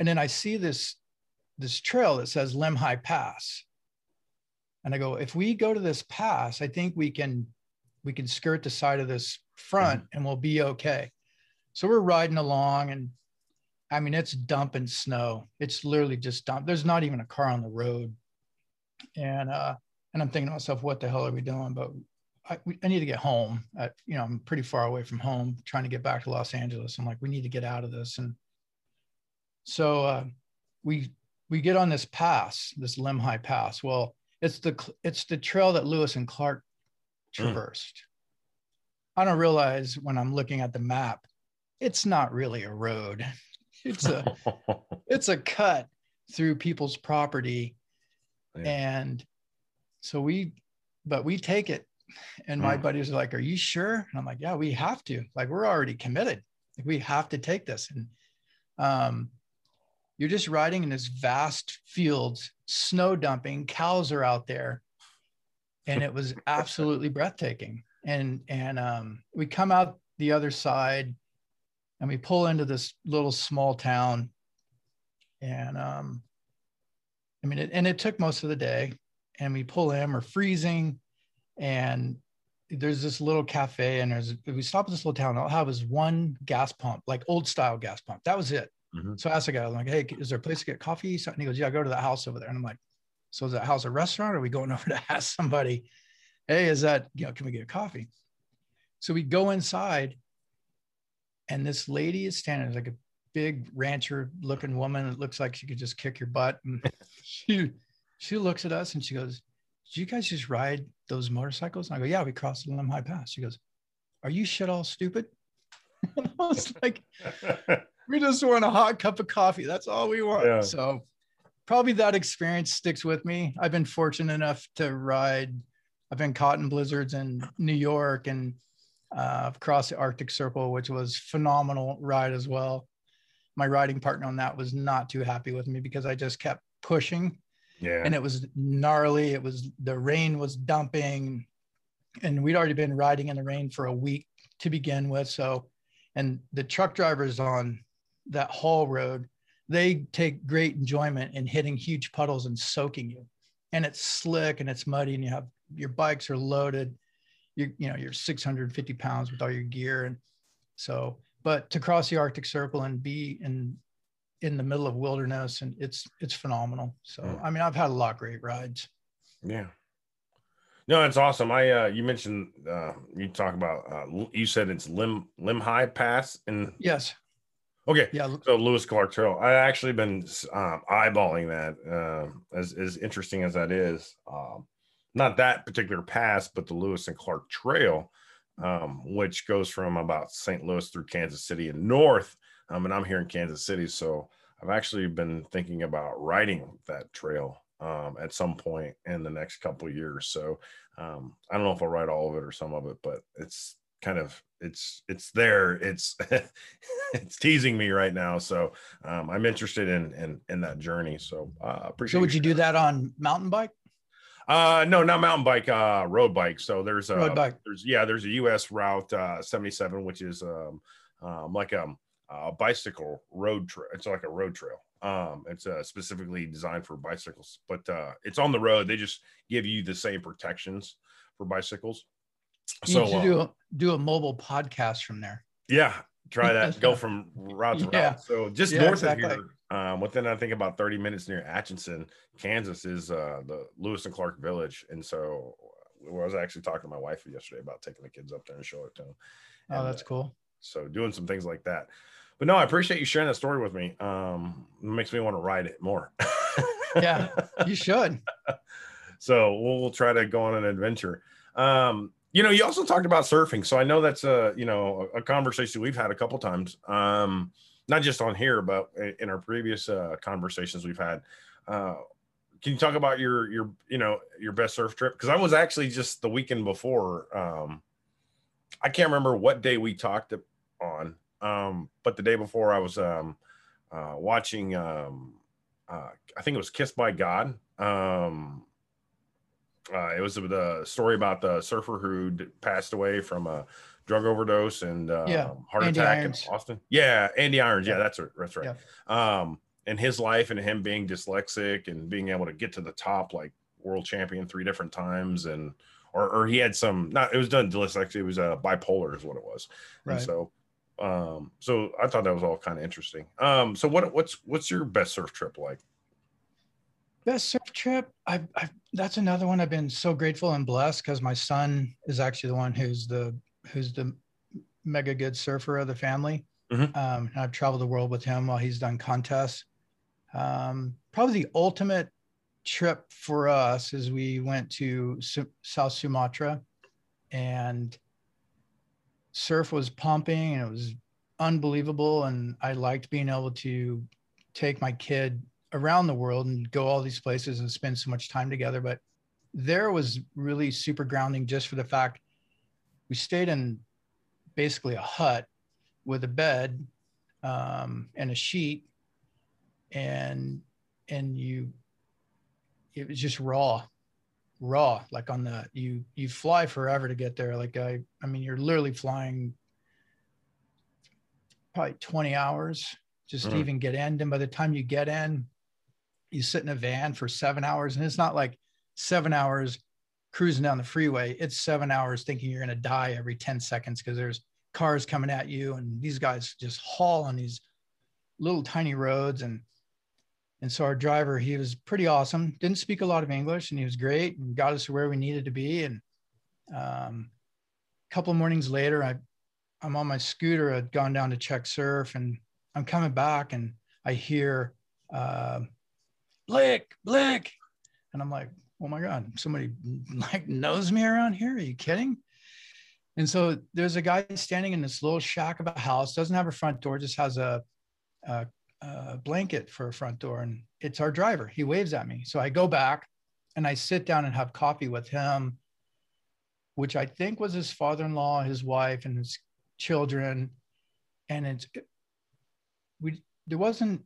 And then I see this, this trail that says Lemhi Pass. And I go, if we go to this pass, I think we can we can skirt the side of this front mm-hmm. and we'll be okay. So we're riding along and I mean, it's dumping snow. It's literally just dump. There's not even a car on the road. And, uh, and I'm thinking to myself, what the hell are we doing? But I, we, I need to get home. At, you know, I'm pretty far away from home, trying to get back to Los Angeles. I'm like, we need to get out of this. And so uh, we we get on this pass, this Lemhi Pass. Well, it's the it's the trail that Lewis and Clark. Traversed. Mm. I don't realize when I'm looking at the map, it's not really a road. It's a it's a cut through people's property. Yeah. And so we but we take it. And my mm. buddies are like, Are you sure? And I'm like, Yeah, we have to. Like, we're already committed. we have to take this. And um, you're just riding in this vast fields, snow dumping, cows are out there and it was absolutely breathtaking. And and um, we come out the other side, and we pull into this little small town, and um, I mean, it, and it took most of the day. And we pull in, we're freezing, and there's this little cafe, and there's we stop at this little town. All I have is one gas pump, like old style gas pump. That was it. Mm-hmm. So I asked the guy, I'm like, "Hey, is there a place to get coffee?" And he goes, "Yeah, go to the house over there." And I'm like, so is that house a restaurant? Or are we going over to ask somebody, hey, is that, you know, can we get a coffee? So we go inside and this lady is standing like a big rancher looking woman. It looks like she could just kick your butt. And she, she looks at us and she goes, did you guys just ride those motorcycles? And I go, yeah, we crossed the Lemhi Pass. She goes, are you shit all stupid? and I was like, we just want a hot cup of coffee. That's all we want. Yeah. So probably that experience sticks with me. I've been fortunate enough to ride. I've been caught in blizzards in New York and uh, across the Arctic Circle, which was phenomenal ride as well. My riding partner on that was not too happy with me because I just kept pushing. Yeah. And it was gnarly. It was the rain was dumping, and we'd already been riding in the rain for a week to begin with. So, and the truck drivers on that haul road they take great enjoyment in hitting huge puddles and soaking you. And it's slick and it's muddy, and you have your bikes are loaded. You you know you're 650 pounds with all your gear, and so but to cross the Arctic Circle and be in in the middle of wilderness and it's it's phenomenal. So mm. I mean I've had a lot of great rides. Yeah. No, it's awesome. I uh you mentioned uh you talk about uh you said it's Lim Lemhi Pass and yes Okay. Yeah. So Lewis Clark Trail. I actually been um, eyeballing that. Uh, as as interesting as that is, um, not that particular pass, but the Lewis and Clark Trail, um, which goes from about St. Louis through Kansas City and north. Um, and I'm here in Kansas City, so I've actually been thinking about riding that trail um, at some point in the next couple years. So um, I don't know if I'll ride all of it or some of it, but it's kind of it's it's there it's it's teasing me right now. So um, i'm interested in in in that journey. So uh appreciate so would you do that on mountain bike? Uh no not mountain bike uh road bike. So there's a road bike. there's yeah there's a us route uh 77 which is um, um like um, a bicycle road trail it's like a road trail. Um it's uh, specifically designed for bicycles but uh it's on the road. They just give you the same protections for bicycles you so uh, do a, do a mobile podcast from there. Yeah, try that. Go from route to yeah. route. So just yeah, north exactly. of here, um, within I think about 30 minutes near Atchison, Kansas, is uh, the Lewis and Clark Village. And so uh, I was actually talking to my wife yesterday about taking the kids up there and show it to them. Oh, and, oh, that's cool. Uh, so doing some things like that. But no, I appreciate you sharing that story with me. Um, it makes me want to ride it more. yeah, you should. so we'll, we'll try to go on an adventure. Um, you know, you also talked about surfing, so I know that's a you know a conversation we've had a couple times, um, not just on here, but in our previous uh, conversations we've had. Uh, can you talk about your your you know your best surf trip? Because I was actually just the weekend before um, I can't remember what day we talked on, um, but the day before I was um, uh, watching, um, uh, I think it was Kissed by God. Um, uh, it was the story about the surfer who passed away from a drug overdose and uh, yeah. heart Andy attack Irons. in Austin. Yeah, Andy Irons. Yeah, Yeah. that's right. That's right. Um, and his life and him being dyslexic and being able to get to the top, like world champion three different times, and or or he had some not it was done dyslexic. It was uh, bipolar is what it was. And Right. so, um, so I thought that was all kind of interesting. Um, so what what's what's your best surf trip like? Best surf trip. I, I that's another one I've been so grateful and blessed because my son is actually the one who's the who's the mega good surfer of the family. Mhm. Um, I've traveled the world with him while he's done contests. Um, probably the ultimate trip for us is we went to Su- South Sumatra and surf was pumping and it was unbelievable. And I liked being able to take my kid around the world and go all these places and spend so much time together. But there was really super grounding just for the fact we stayed in basically a hut with a bed um, and a sheet and and you it was just raw raw like on the you you fly forever to get there like i i mean you're literally flying probably 20 hours just to Mhm. even get in and by the time you get in you sit in a van for seven hours and it's not like seven hours cruising down the freeway. It's seven hours thinking you're going to die every 10 seconds because there's cars coming at you and these guys just haul on these little tiny roads. And and so our driver he was pretty awesome. Didn't speak a lot of english and he was great and got us to where we needed to be. And um, a couple mornings later i i'm on my scooter. I'd gone down to check surf and i'm coming back and i hear uh, blick blick and i'm like oh my god somebody like knows me around here are you kidding and so there's a guy standing in this little shack of a house doesn't have a front door just has a, a uh, blanket for a front door and it's our driver. He waves at me. So I go back and I sit down and have coffee with him, which I think was his father in law, his wife, and his children. And it's, we, there wasn't,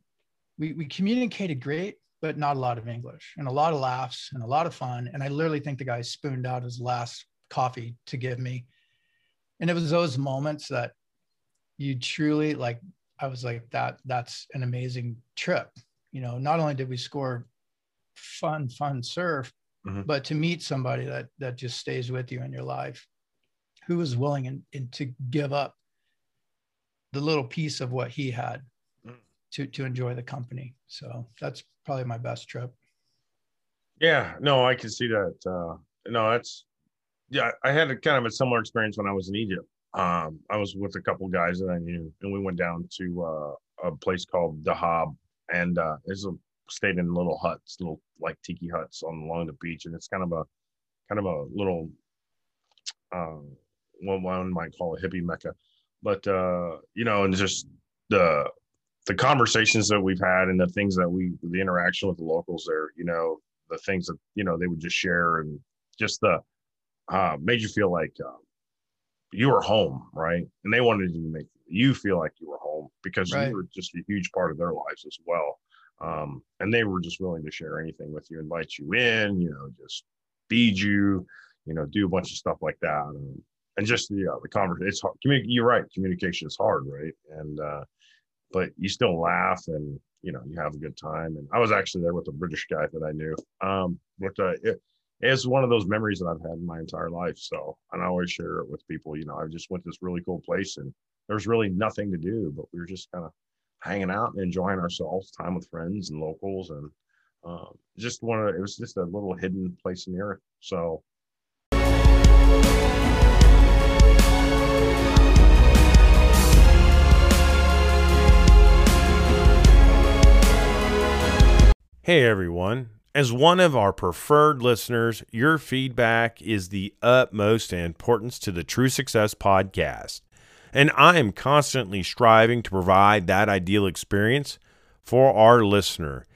we, we communicated great, but not a lot of English and a lot of laughs and a lot of fun. And I literally think the guy spooned out his last coffee to give me. And it was those moments that you truly like I was like, that that's an amazing trip. You know, not only did we score fun, fun surf, Mhm. but to meet somebody that that just stays with you in your life, who was willing and, and to give up the little piece of what he had Mm. to to enjoy the company. So that's probably my best trip. Yeah, no, I can see that. Uh, no, that's yeah. I had a kind of a similar experience when I was in Egypt. Um, I was with a couple guys that I knew, and we went down to uh, a place called Dahab, and uh, it's a stayed in little huts, little like tiki huts on along the beach, and it's kind of a kind of a little one one might call a hippie mecca, but uh, you know, and just the the conversations that we've had and the things that we the interaction with the locals there, you know, the things that you know they would just share and just the uh, made you feel like uh, you were home, right? And they wanted to make you feel like you were home because Right. you were just a huge part of their lives as well. Um, and they were just willing to share anything with you, invite you in, you know, just feed you, you know, do a bunch of stuff like that. Um, and just yeah, the conversation. It's hard. You're right. Communication is hard, right? And uh, but you still laugh and you know you have a good time. And I was actually there with a British guy that I knew. Um, but uh, it, it's one of those memories that I've had in my entire life. So and I always share it with people. You know, I just went to this really cool place and there was really nothing to do, but we were just kind of hanging out and enjoying ourselves, time with friends and locals, and um, just one of it was just a little hidden place in the earth. So Hey everyone. As one of our preferred listeners, your feedback is the utmost importance to the True Success podcast. And I am constantly striving to provide that ideal experience for our listener.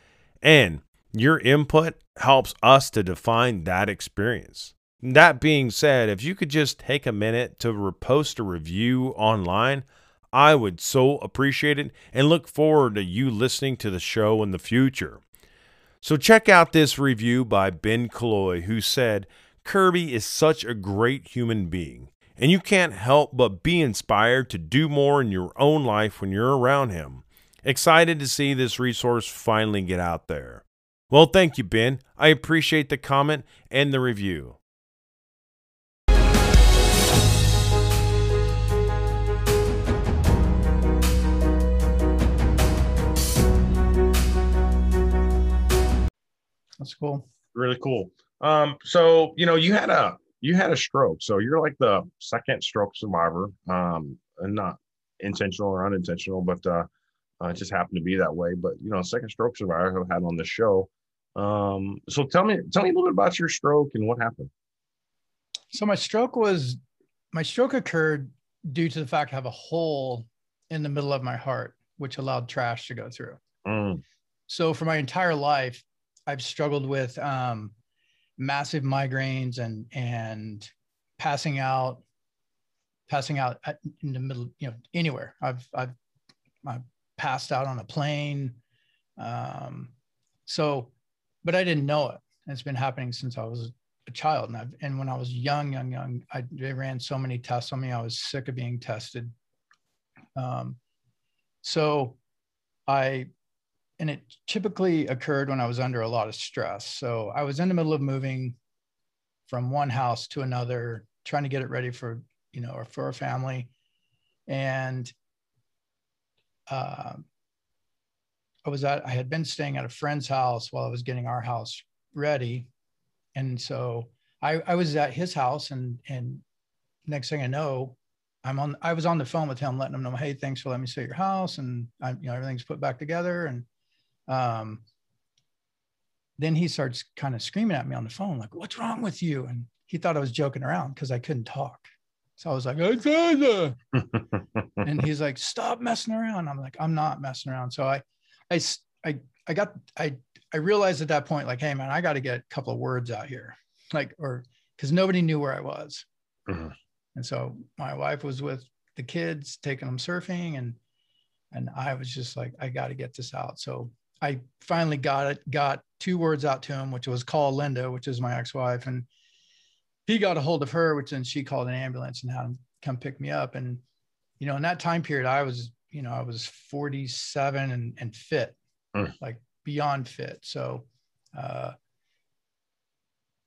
And your input helps us to define that experience. That being said, if you could just take a minute to repost a review online, I would so appreciate it and look forward to you listening to the show in the future. So, check out this review by Ben Kaloy, who said, Kirby is such a great human being, and you can't help but be inspired to do more in your own life when you're around him. Excited to see this resource finally get out there. Well, thank you, Ben. I appreciate the comment and the review. Cool. Really cool. Um, so you know, you had a you had a stroke, so you're like the second stroke survivor. Um, and not intentional or unintentional, but uh, uh, it just happened to be that way. But you know, second stroke survivor I've had on the show. Um, so tell me, tell me a little bit about your stroke and what happened. So my stroke was, my stroke occurred due to the fact I have a hole in the middle of my heart, which allowed trash to go through. Mm. So for my entire life, I've struggled with um, massive migraines and and passing out, passing out in the middle, you know, anywhere. I've I've I've passed out on a plane. Um, so, but I didn't know it. It's been happening since I was a child, and I've, and when I was young, young, young, I they ran so many tests on me. I was sick of being tested. Um, so, I and it typically occurred when I was under a lot of stress. So I was in the middle of moving from one house to another, trying to get it ready for, you know, or for a family. And uh, I was at, I had been staying at a friend's house while I was getting our house ready. And so I, I was at his house and, and next thing I know, I'm on, I was on the phone with him, letting him know, Hey, thanks for letting me see your house. And I, you know, everything's put back together. And um, then he starts kind of screaming at me on the phone, like, what's wrong with you? And he thought I was joking around because I couldn't talk. So I was like, and he's like, stop messing around. I'm like, I'm not messing around. So I, I, I, I got, I, I realized at that point, like, hey man, I got to get a couple of words out here, like, or because nobody knew where I was. Mm-hmm. And so my wife was with the kids, taking them surfing, and and I was just like, I got to get this out. So I finally got it, got two words out to him, which was call Linda, which is my ex-wife. And he got a hold of her, which then she called an ambulance and had him come pick me up. And, you know, in that time period, I was, you know, I was 47 and, and fit, mm. like beyond fit. So, uh,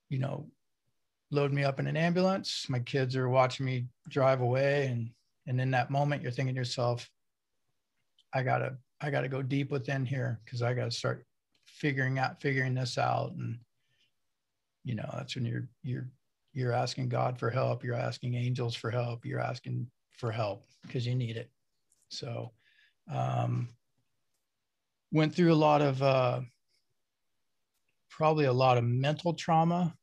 you know, load me up in an ambulance. My kids are watching me drive away. And, and in that moment, you're thinking to yourself, I gotta, I got to go deep within here because I got to start figuring out figuring this out and you know that's when you're you're you're asking God for help you're asking angels for help you're asking for help because you need it. So um went through a lot of uh probably a lot of mental trauma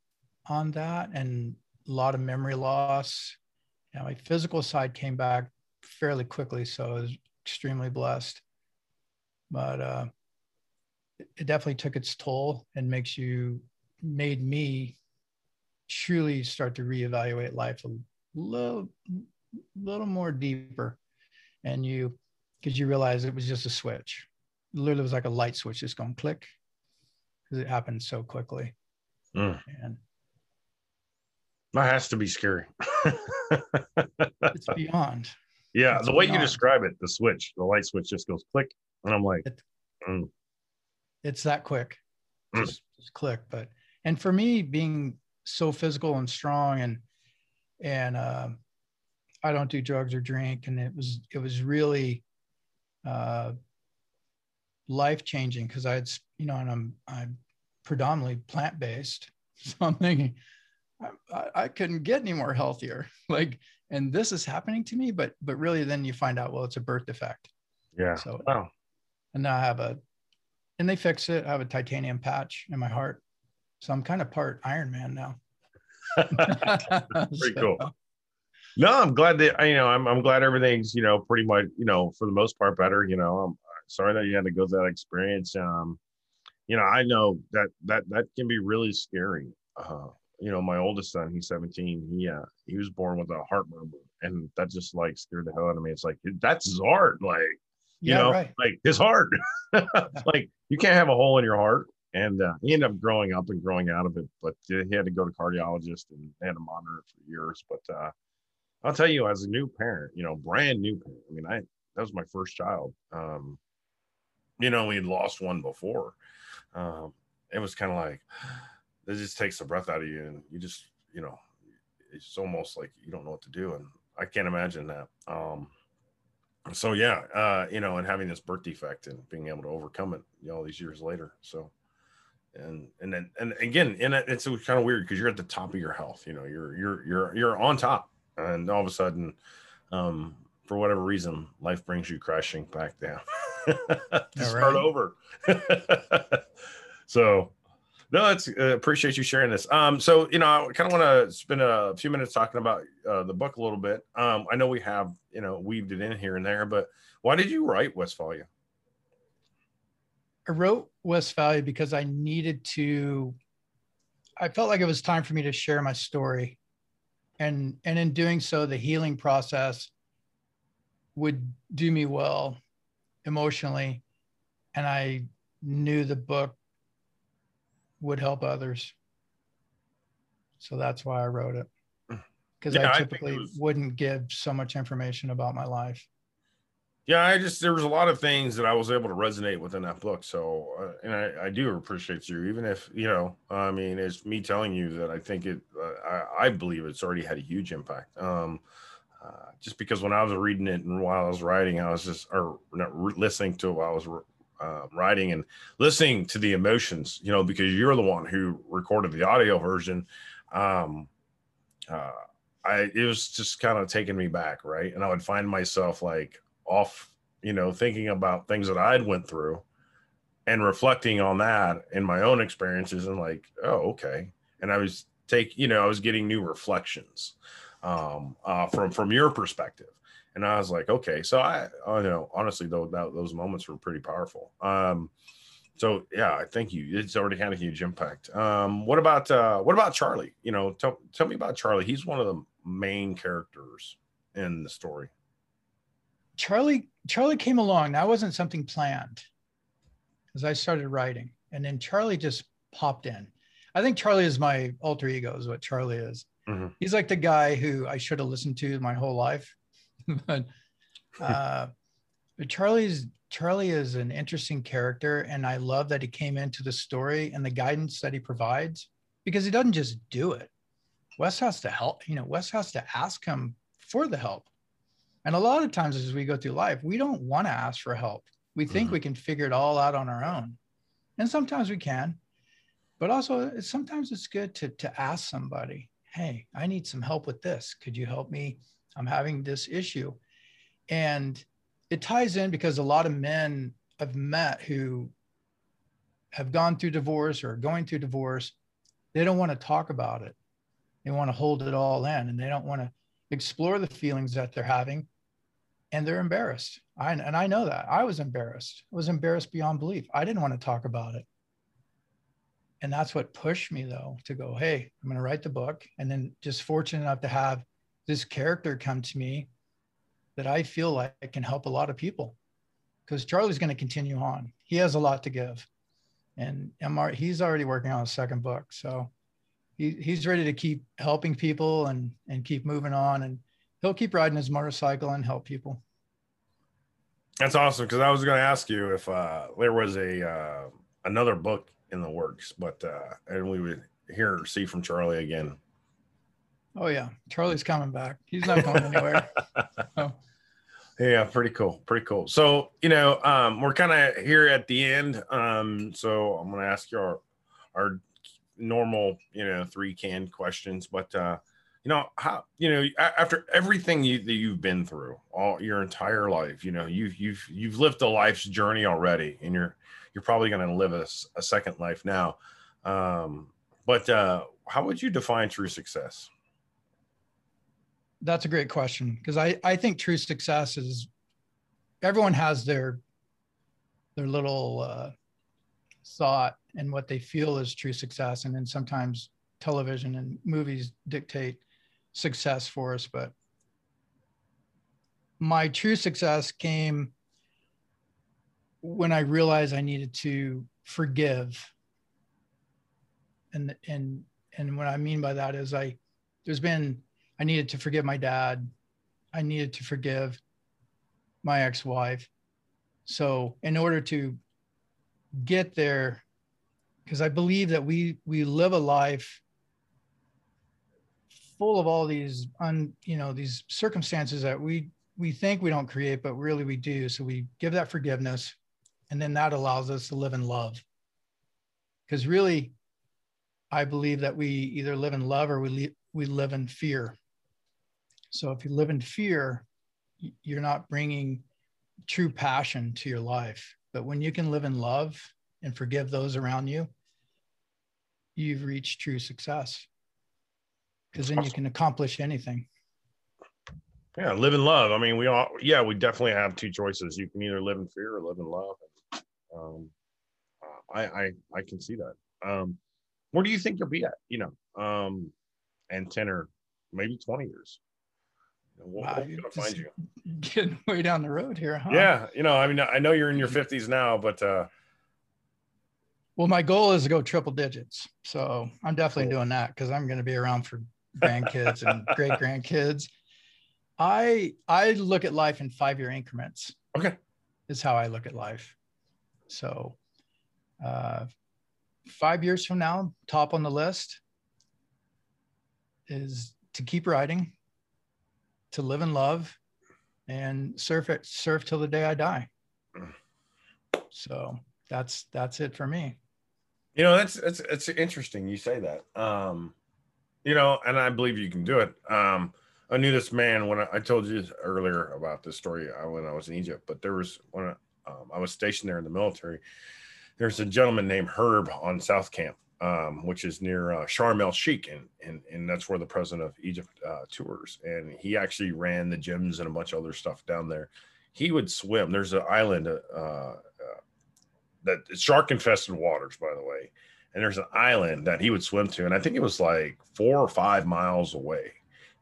on that and a lot of memory loss. And my physical side came back fairly quickly so I was extremely blessed but uh, it definitely took its toll and makes you made me truly start to reevaluate life a little little more deeper. And you because you realize it was just a switch. Literally was like a light switch just going click because it happened so quickly. Mm. and that has to be scary. It's beyond. Yeah it's the way beyond. you describe it the switch the light switch just goes click and I'm like, it, mm. it's that quick, mm. just, just click. But and for me, being so physical and strong, and and uh, I don't do drugs or drink, and it was it was really uh, life changing because I had you know, and I'm I'm predominantly plant based, so I'm thinking I, I couldn't get any more healthier. Like, and this is happening to me, but but really, then you find out well, it's a birth defect. Yeah. So wow and now I have a, and they fix it. I have a titanium patch in my heart, so I'm kind of part Iron Man now. Pretty so. cool. No, I'm glad that you know. I'm I'm glad everything's you know pretty much you know for the most part better. You know, I'm sorry that you had to go through that experience. Um, you know, I know that that that can be really scary. Uh, you know, my oldest son, he's 17. He uh, he was born with a heart murmur, and that just like scared the hell out of me. It's like that's his heart, like you yeah, know, right. like his heart. like you can't have a hole in your heart. And uh, he ended up growing up and growing out of it, but he had to go to cardiologist and had to monitor it for years. But uh, I'll tell you, as a new parent, you know, brand new parent. I mean, I that was my first child. Um, you know, we had lost one before. Um, it was kind of like it just takes the breath out of you, and you just, you know, it's almost like you don't know what to do. And I can't imagine that. Um, so yeah, uh, you know, and having this birth defect and being able to overcome it, you know, all these years later. So, and and then and again, and it's kind of weird because you're at the top of your health. You know, you're you're you're you're on top, and all of a sudden, um, for whatever reason, life brings you crashing back down to start over. so no, it's uh, appreciate you sharing this. Um, so you know, I kind of want to spend a few minutes talking about uh, the book a little bit. Um, I know we have you know weaved it in here and there, but why did you write Westfalia? I wrote Westfalia because I needed to. I felt like it was time for me to share my story, and and in doing so, the healing process would do me well emotionally, and I knew the book would help others. So that's why I wrote it. Because yeah, I typically I was... wouldn't give so much information about my life. Yeah, I just there was a lot of things that I was able to resonate within that book. So, uh, and I, I, do appreciate you, even if you know, I mean, it's me telling you that I think it, uh, I, I, believe it's already had a huge impact. Um, uh, just because when I was reading it and while I was writing, I was just or not listening to it while I was uh, writing and listening to the emotions, you know, because you're the one who recorded the audio version. Um, uh, I it was just kind of taking me back, right? And I would find myself like off, you know, thinking about things that I'd went through and reflecting on that in my own experiences and like, oh, okay. And I was take, you know, I was getting new reflections um, uh, from from your perspective and I was like, okay. So I, I know honestly though that, those moments were pretty powerful. Um, so yeah, I thank you. It's already had a huge impact. Um, what about uh, what about Charlie? You know, tell tell me about Charlie. He's one of the main characters in the story. Charlie Charlie came along. That wasn't something planned, as I started writing, and then Charlie just popped in. I think Charlie is my alter ego. Is what Charlie is. Mm-hmm. He's like the guy who I should have listened to my whole life but uh, Charlie's Charlie is an interesting character, and I love that he came into the story and the guidance that he provides because he doesn't just do it. Wes has to help. You know, Wes has to ask him for the help. And a lot of times as we go through life, we don't want to ask for help. We think mm-hmm. we can figure it all out on our own. And sometimes we can. But also sometimes it's good to to ask somebody, "Hey, I need some help with this. Could you help me I'm having this issue. And it ties in because a lot of men I've met who have gone through divorce or going through divorce, they don't want to talk about it. They want to hold it all in and they don't want to explore the feelings that they're having and they're embarrassed. I, and I know that I was embarrassed. I was embarrassed beyond belief. I didn't want to talk about it. And that's what pushed me though to go, hey, I'm going to write the book. And then just fortunate enough to have this character come to me that I feel like can help a lot of people because Charlie's going to continue on. He has a lot to give. And MR, he's already working on a second book. So he, he's ready to keep helping people and, and keep moving on. And he'll keep riding his motorcycle and help people. That's awesome. Cause I was going to ask you if uh, there was a, uh, another book in the works, but, uh, and we would hear, see from Charlie again Oh yeah, Charlie's coming back. He's not going anywhere. oh. Yeah, pretty cool. Pretty cool. So, you know, um, we're kind of here at the end. Um, so I'm going to ask you our, our normal, you know, three canned questions, but, uh, you know, how, you know, after everything you, that you've been through all your entire life, you know, you've, you've, you've lived a life's journey already and you're, you're probably going to live a, a second life now. Um, but, uh, how would you define true success? That's a great question because I, I think true success is everyone has their their little uh, thought and what they feel is true success and then sometimes television and movies dictate success for us, but my true success came when I realized I needed to forgive. And and and what I mean by that is I there's been I needed to forgive my dad. I needed to forgive my ex-wife. So in order to get there, because I believe that we we live a life full of all these un you know these circumstances that we we think we don't create, but really we do. So we give that forgiveness, and then that allows us to live in love. Because really, I believe that we either live in love or we we live in fear. So if you live in fear, you're not bringing true passion to your life. But when you can live in love and forgive those around you, you've reached true success. Because then you can accomplish anything. Yeah, live in love. I mean, we all, yeah, we definitely have two choices. You can either live in fear or live in love. Um, I, I, I can see that. Um, where do you think you'll be at? You know, um, and ten or maybe twenty years. We'll, wow, we'll find you. Getting way down the road here, huh? Yeah, you know, I mean, I know you're in your fifties now, but uh, well, my goal is to go triple digits, so I'm definitely cool. doing that because I'm going to be around for grandkids and great grandkids. I I look at life in five year increments. Okay. Is how I look at life. So uh, five years from now, top on the list is to keep writing, to live and love, and surf it, surf till the day I die. So that's that's it for me. You know, that's that's it's interesting you say that. Um, you know, and I believe you can do it. Um, I knew this man when I, I told you earlier about this story uh, when I was in Egypt, but there was when I, um, I was stationed there in the military. There's a gentleman named Herb on South Camp, um, which is near uh, Sharm el Sheikh, and, and and that's where the president of Egypt uh, tours. And he actually ran the gyms and a bunch of other stuff down there. He would swim. There's an island uh, uh, that shark infested waters, by the way. And there's an island that he would swim to, and I think it was like four or five miles away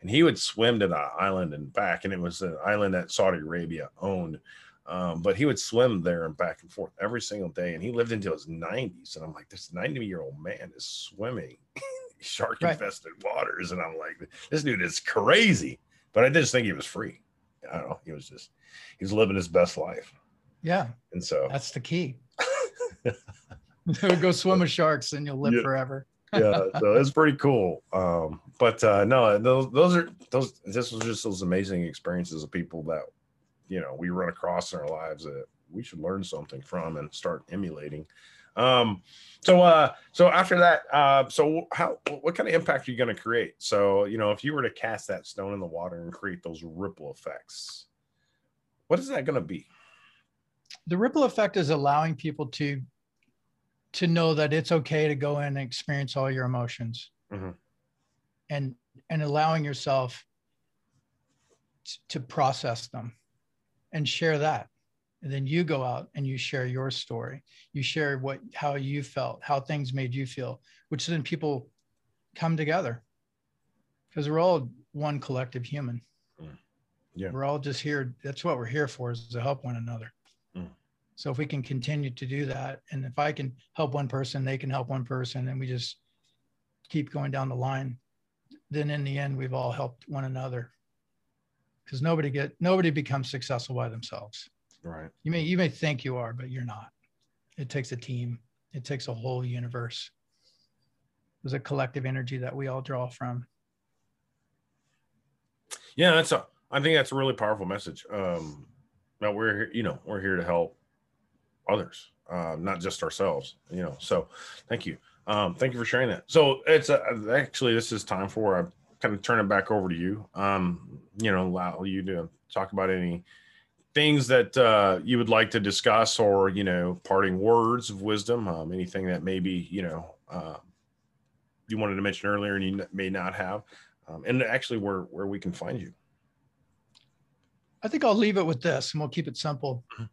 and he would swim to the island and back. And it was an island that Saudi Arabia owned. Um, but he would swim there and back and forth every single day. And he lived into his 90s. And I'm like, this 90 year old man is swimming shark infested right. waters. And I'm like, this dude is crazy. But I just think he was free. I don't know. He was just, he was living his best life. Yeah. And so that's the key. Go swim with sharks and you'll live yeah. forever yeah, so it's pretty cool. Um, but uh, no, those those are those. This was just those amazing experiences of people that you know we run across in our lives that we should learn something from and start emulating. Um, so uh, so after that, uh, so how what kind of impact are you going to create? So you know, if you were to cast that stone in the water and create those ripple effects, what is that going to be? The ripple effect is allowing people to to know that it's okay to go in and experience all your emotions mm-hmm. and and allowing yourself to process them and share that. And then you go out and you share your story. You share what how you felt how things made you feel which then people come together. Because we're all one collective human. Mm. yeah. We're all just here. That's what we're here for is to help one another. So if we can continue to do that, and if I can help one person, they can help one person, and we just keep going down the line, then in the end, we've all helped one another. Because nobody get nobody becomes successful by themselves. Right. You may you may think you are, but you're not. It takes a team. It takes a whole universe. There's a collective energy that we all draw from. Yeah, that's a. I think that's a really powerful message. Um, that we're you know we're here to help others, uh, not just ourselves. You know, so thank you. Um, thank you for sharing that. So it's uh, actually this is time for I kind of turn it back over to you. Um, you know, allow you to talk about any things that uh, you would like to discuss, or you know, parting words of wisdom. Um, anything that maybe you know uh, you wanted to mention earlier and you may not have, um, and actually where where we can find you. I think I'll leave it with this, and we'll keep it simple. Mm-hmm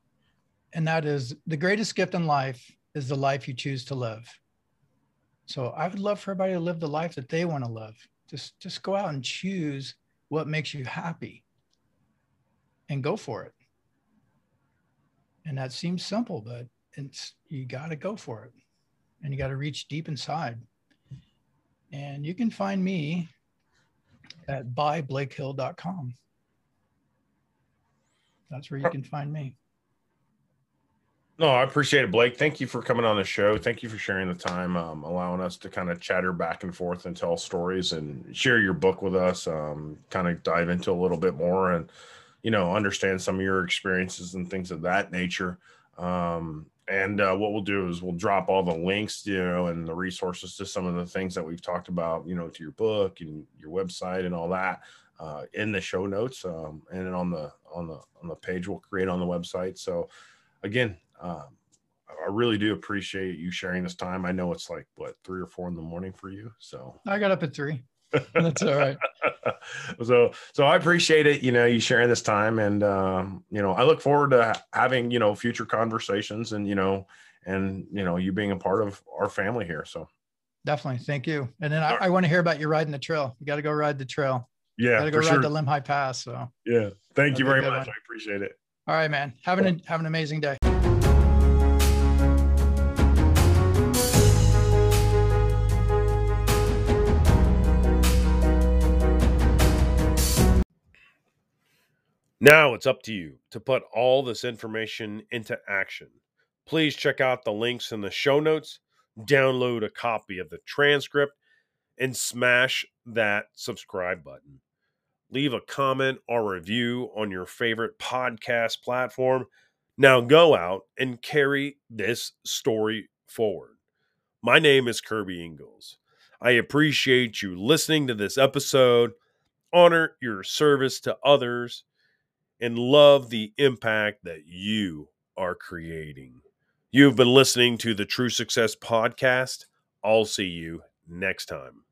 and that is the greatest gift in life is the life you choose to live. So I would love for everybody to live the life that they want to live. Just just go out and choose what makes you happy and go for it. And that seems simple, but it's you got to go for it. And you got to reach deep inside. And you can find me at buyBlakehill.com. That's where you can find me. No, I appreciate it, Blake. Thank you for coming on the show. Thank you for sharing the time, um, allowing us to kind of chatter back and forth and tell stories and share your book with us. Um, kind of dive into a little bit more and, you know, understand some of your experiences and things of that nature. Um, and uh, what we'll do is we'll drop all the links, you know, and the resources to some of the things that we've talked about, you know, to your book and your website and all that uh, in the show notes um, and on the on the on the page we'll create on the website. So again, um, I really do appreciate you sharing this time. I know it's like what three or four in the morning for you. So I got up at three. That's all right. so, so I appreciate it. You know, you sharing this time, and um, you know, I look forward to having you know future conversations, and you know, and you know, you being a part of our family here. So, definitely, thank you. And then I, I want to hear about you riding the trail. You got to go ride the trail. Yeah, got to go ride sure. the Lemhi Pass. So, yeah, thank you very much. One. I appreciate it. All right, man. Have an have an amazing day. Now it's up to you to put all this information into action. Please check out the links in the show notes, download a copy of the transcript, and smash that subscribe button. Leave a comment or review on your favorite podcast platform. Now go out and carry this story forward. My name is Kirby Ingalls. I appreciate you listening to this episode. Honor your service to others and love the impact that you are creating. You've been listening to the True Success Podcast. I'll see you next time.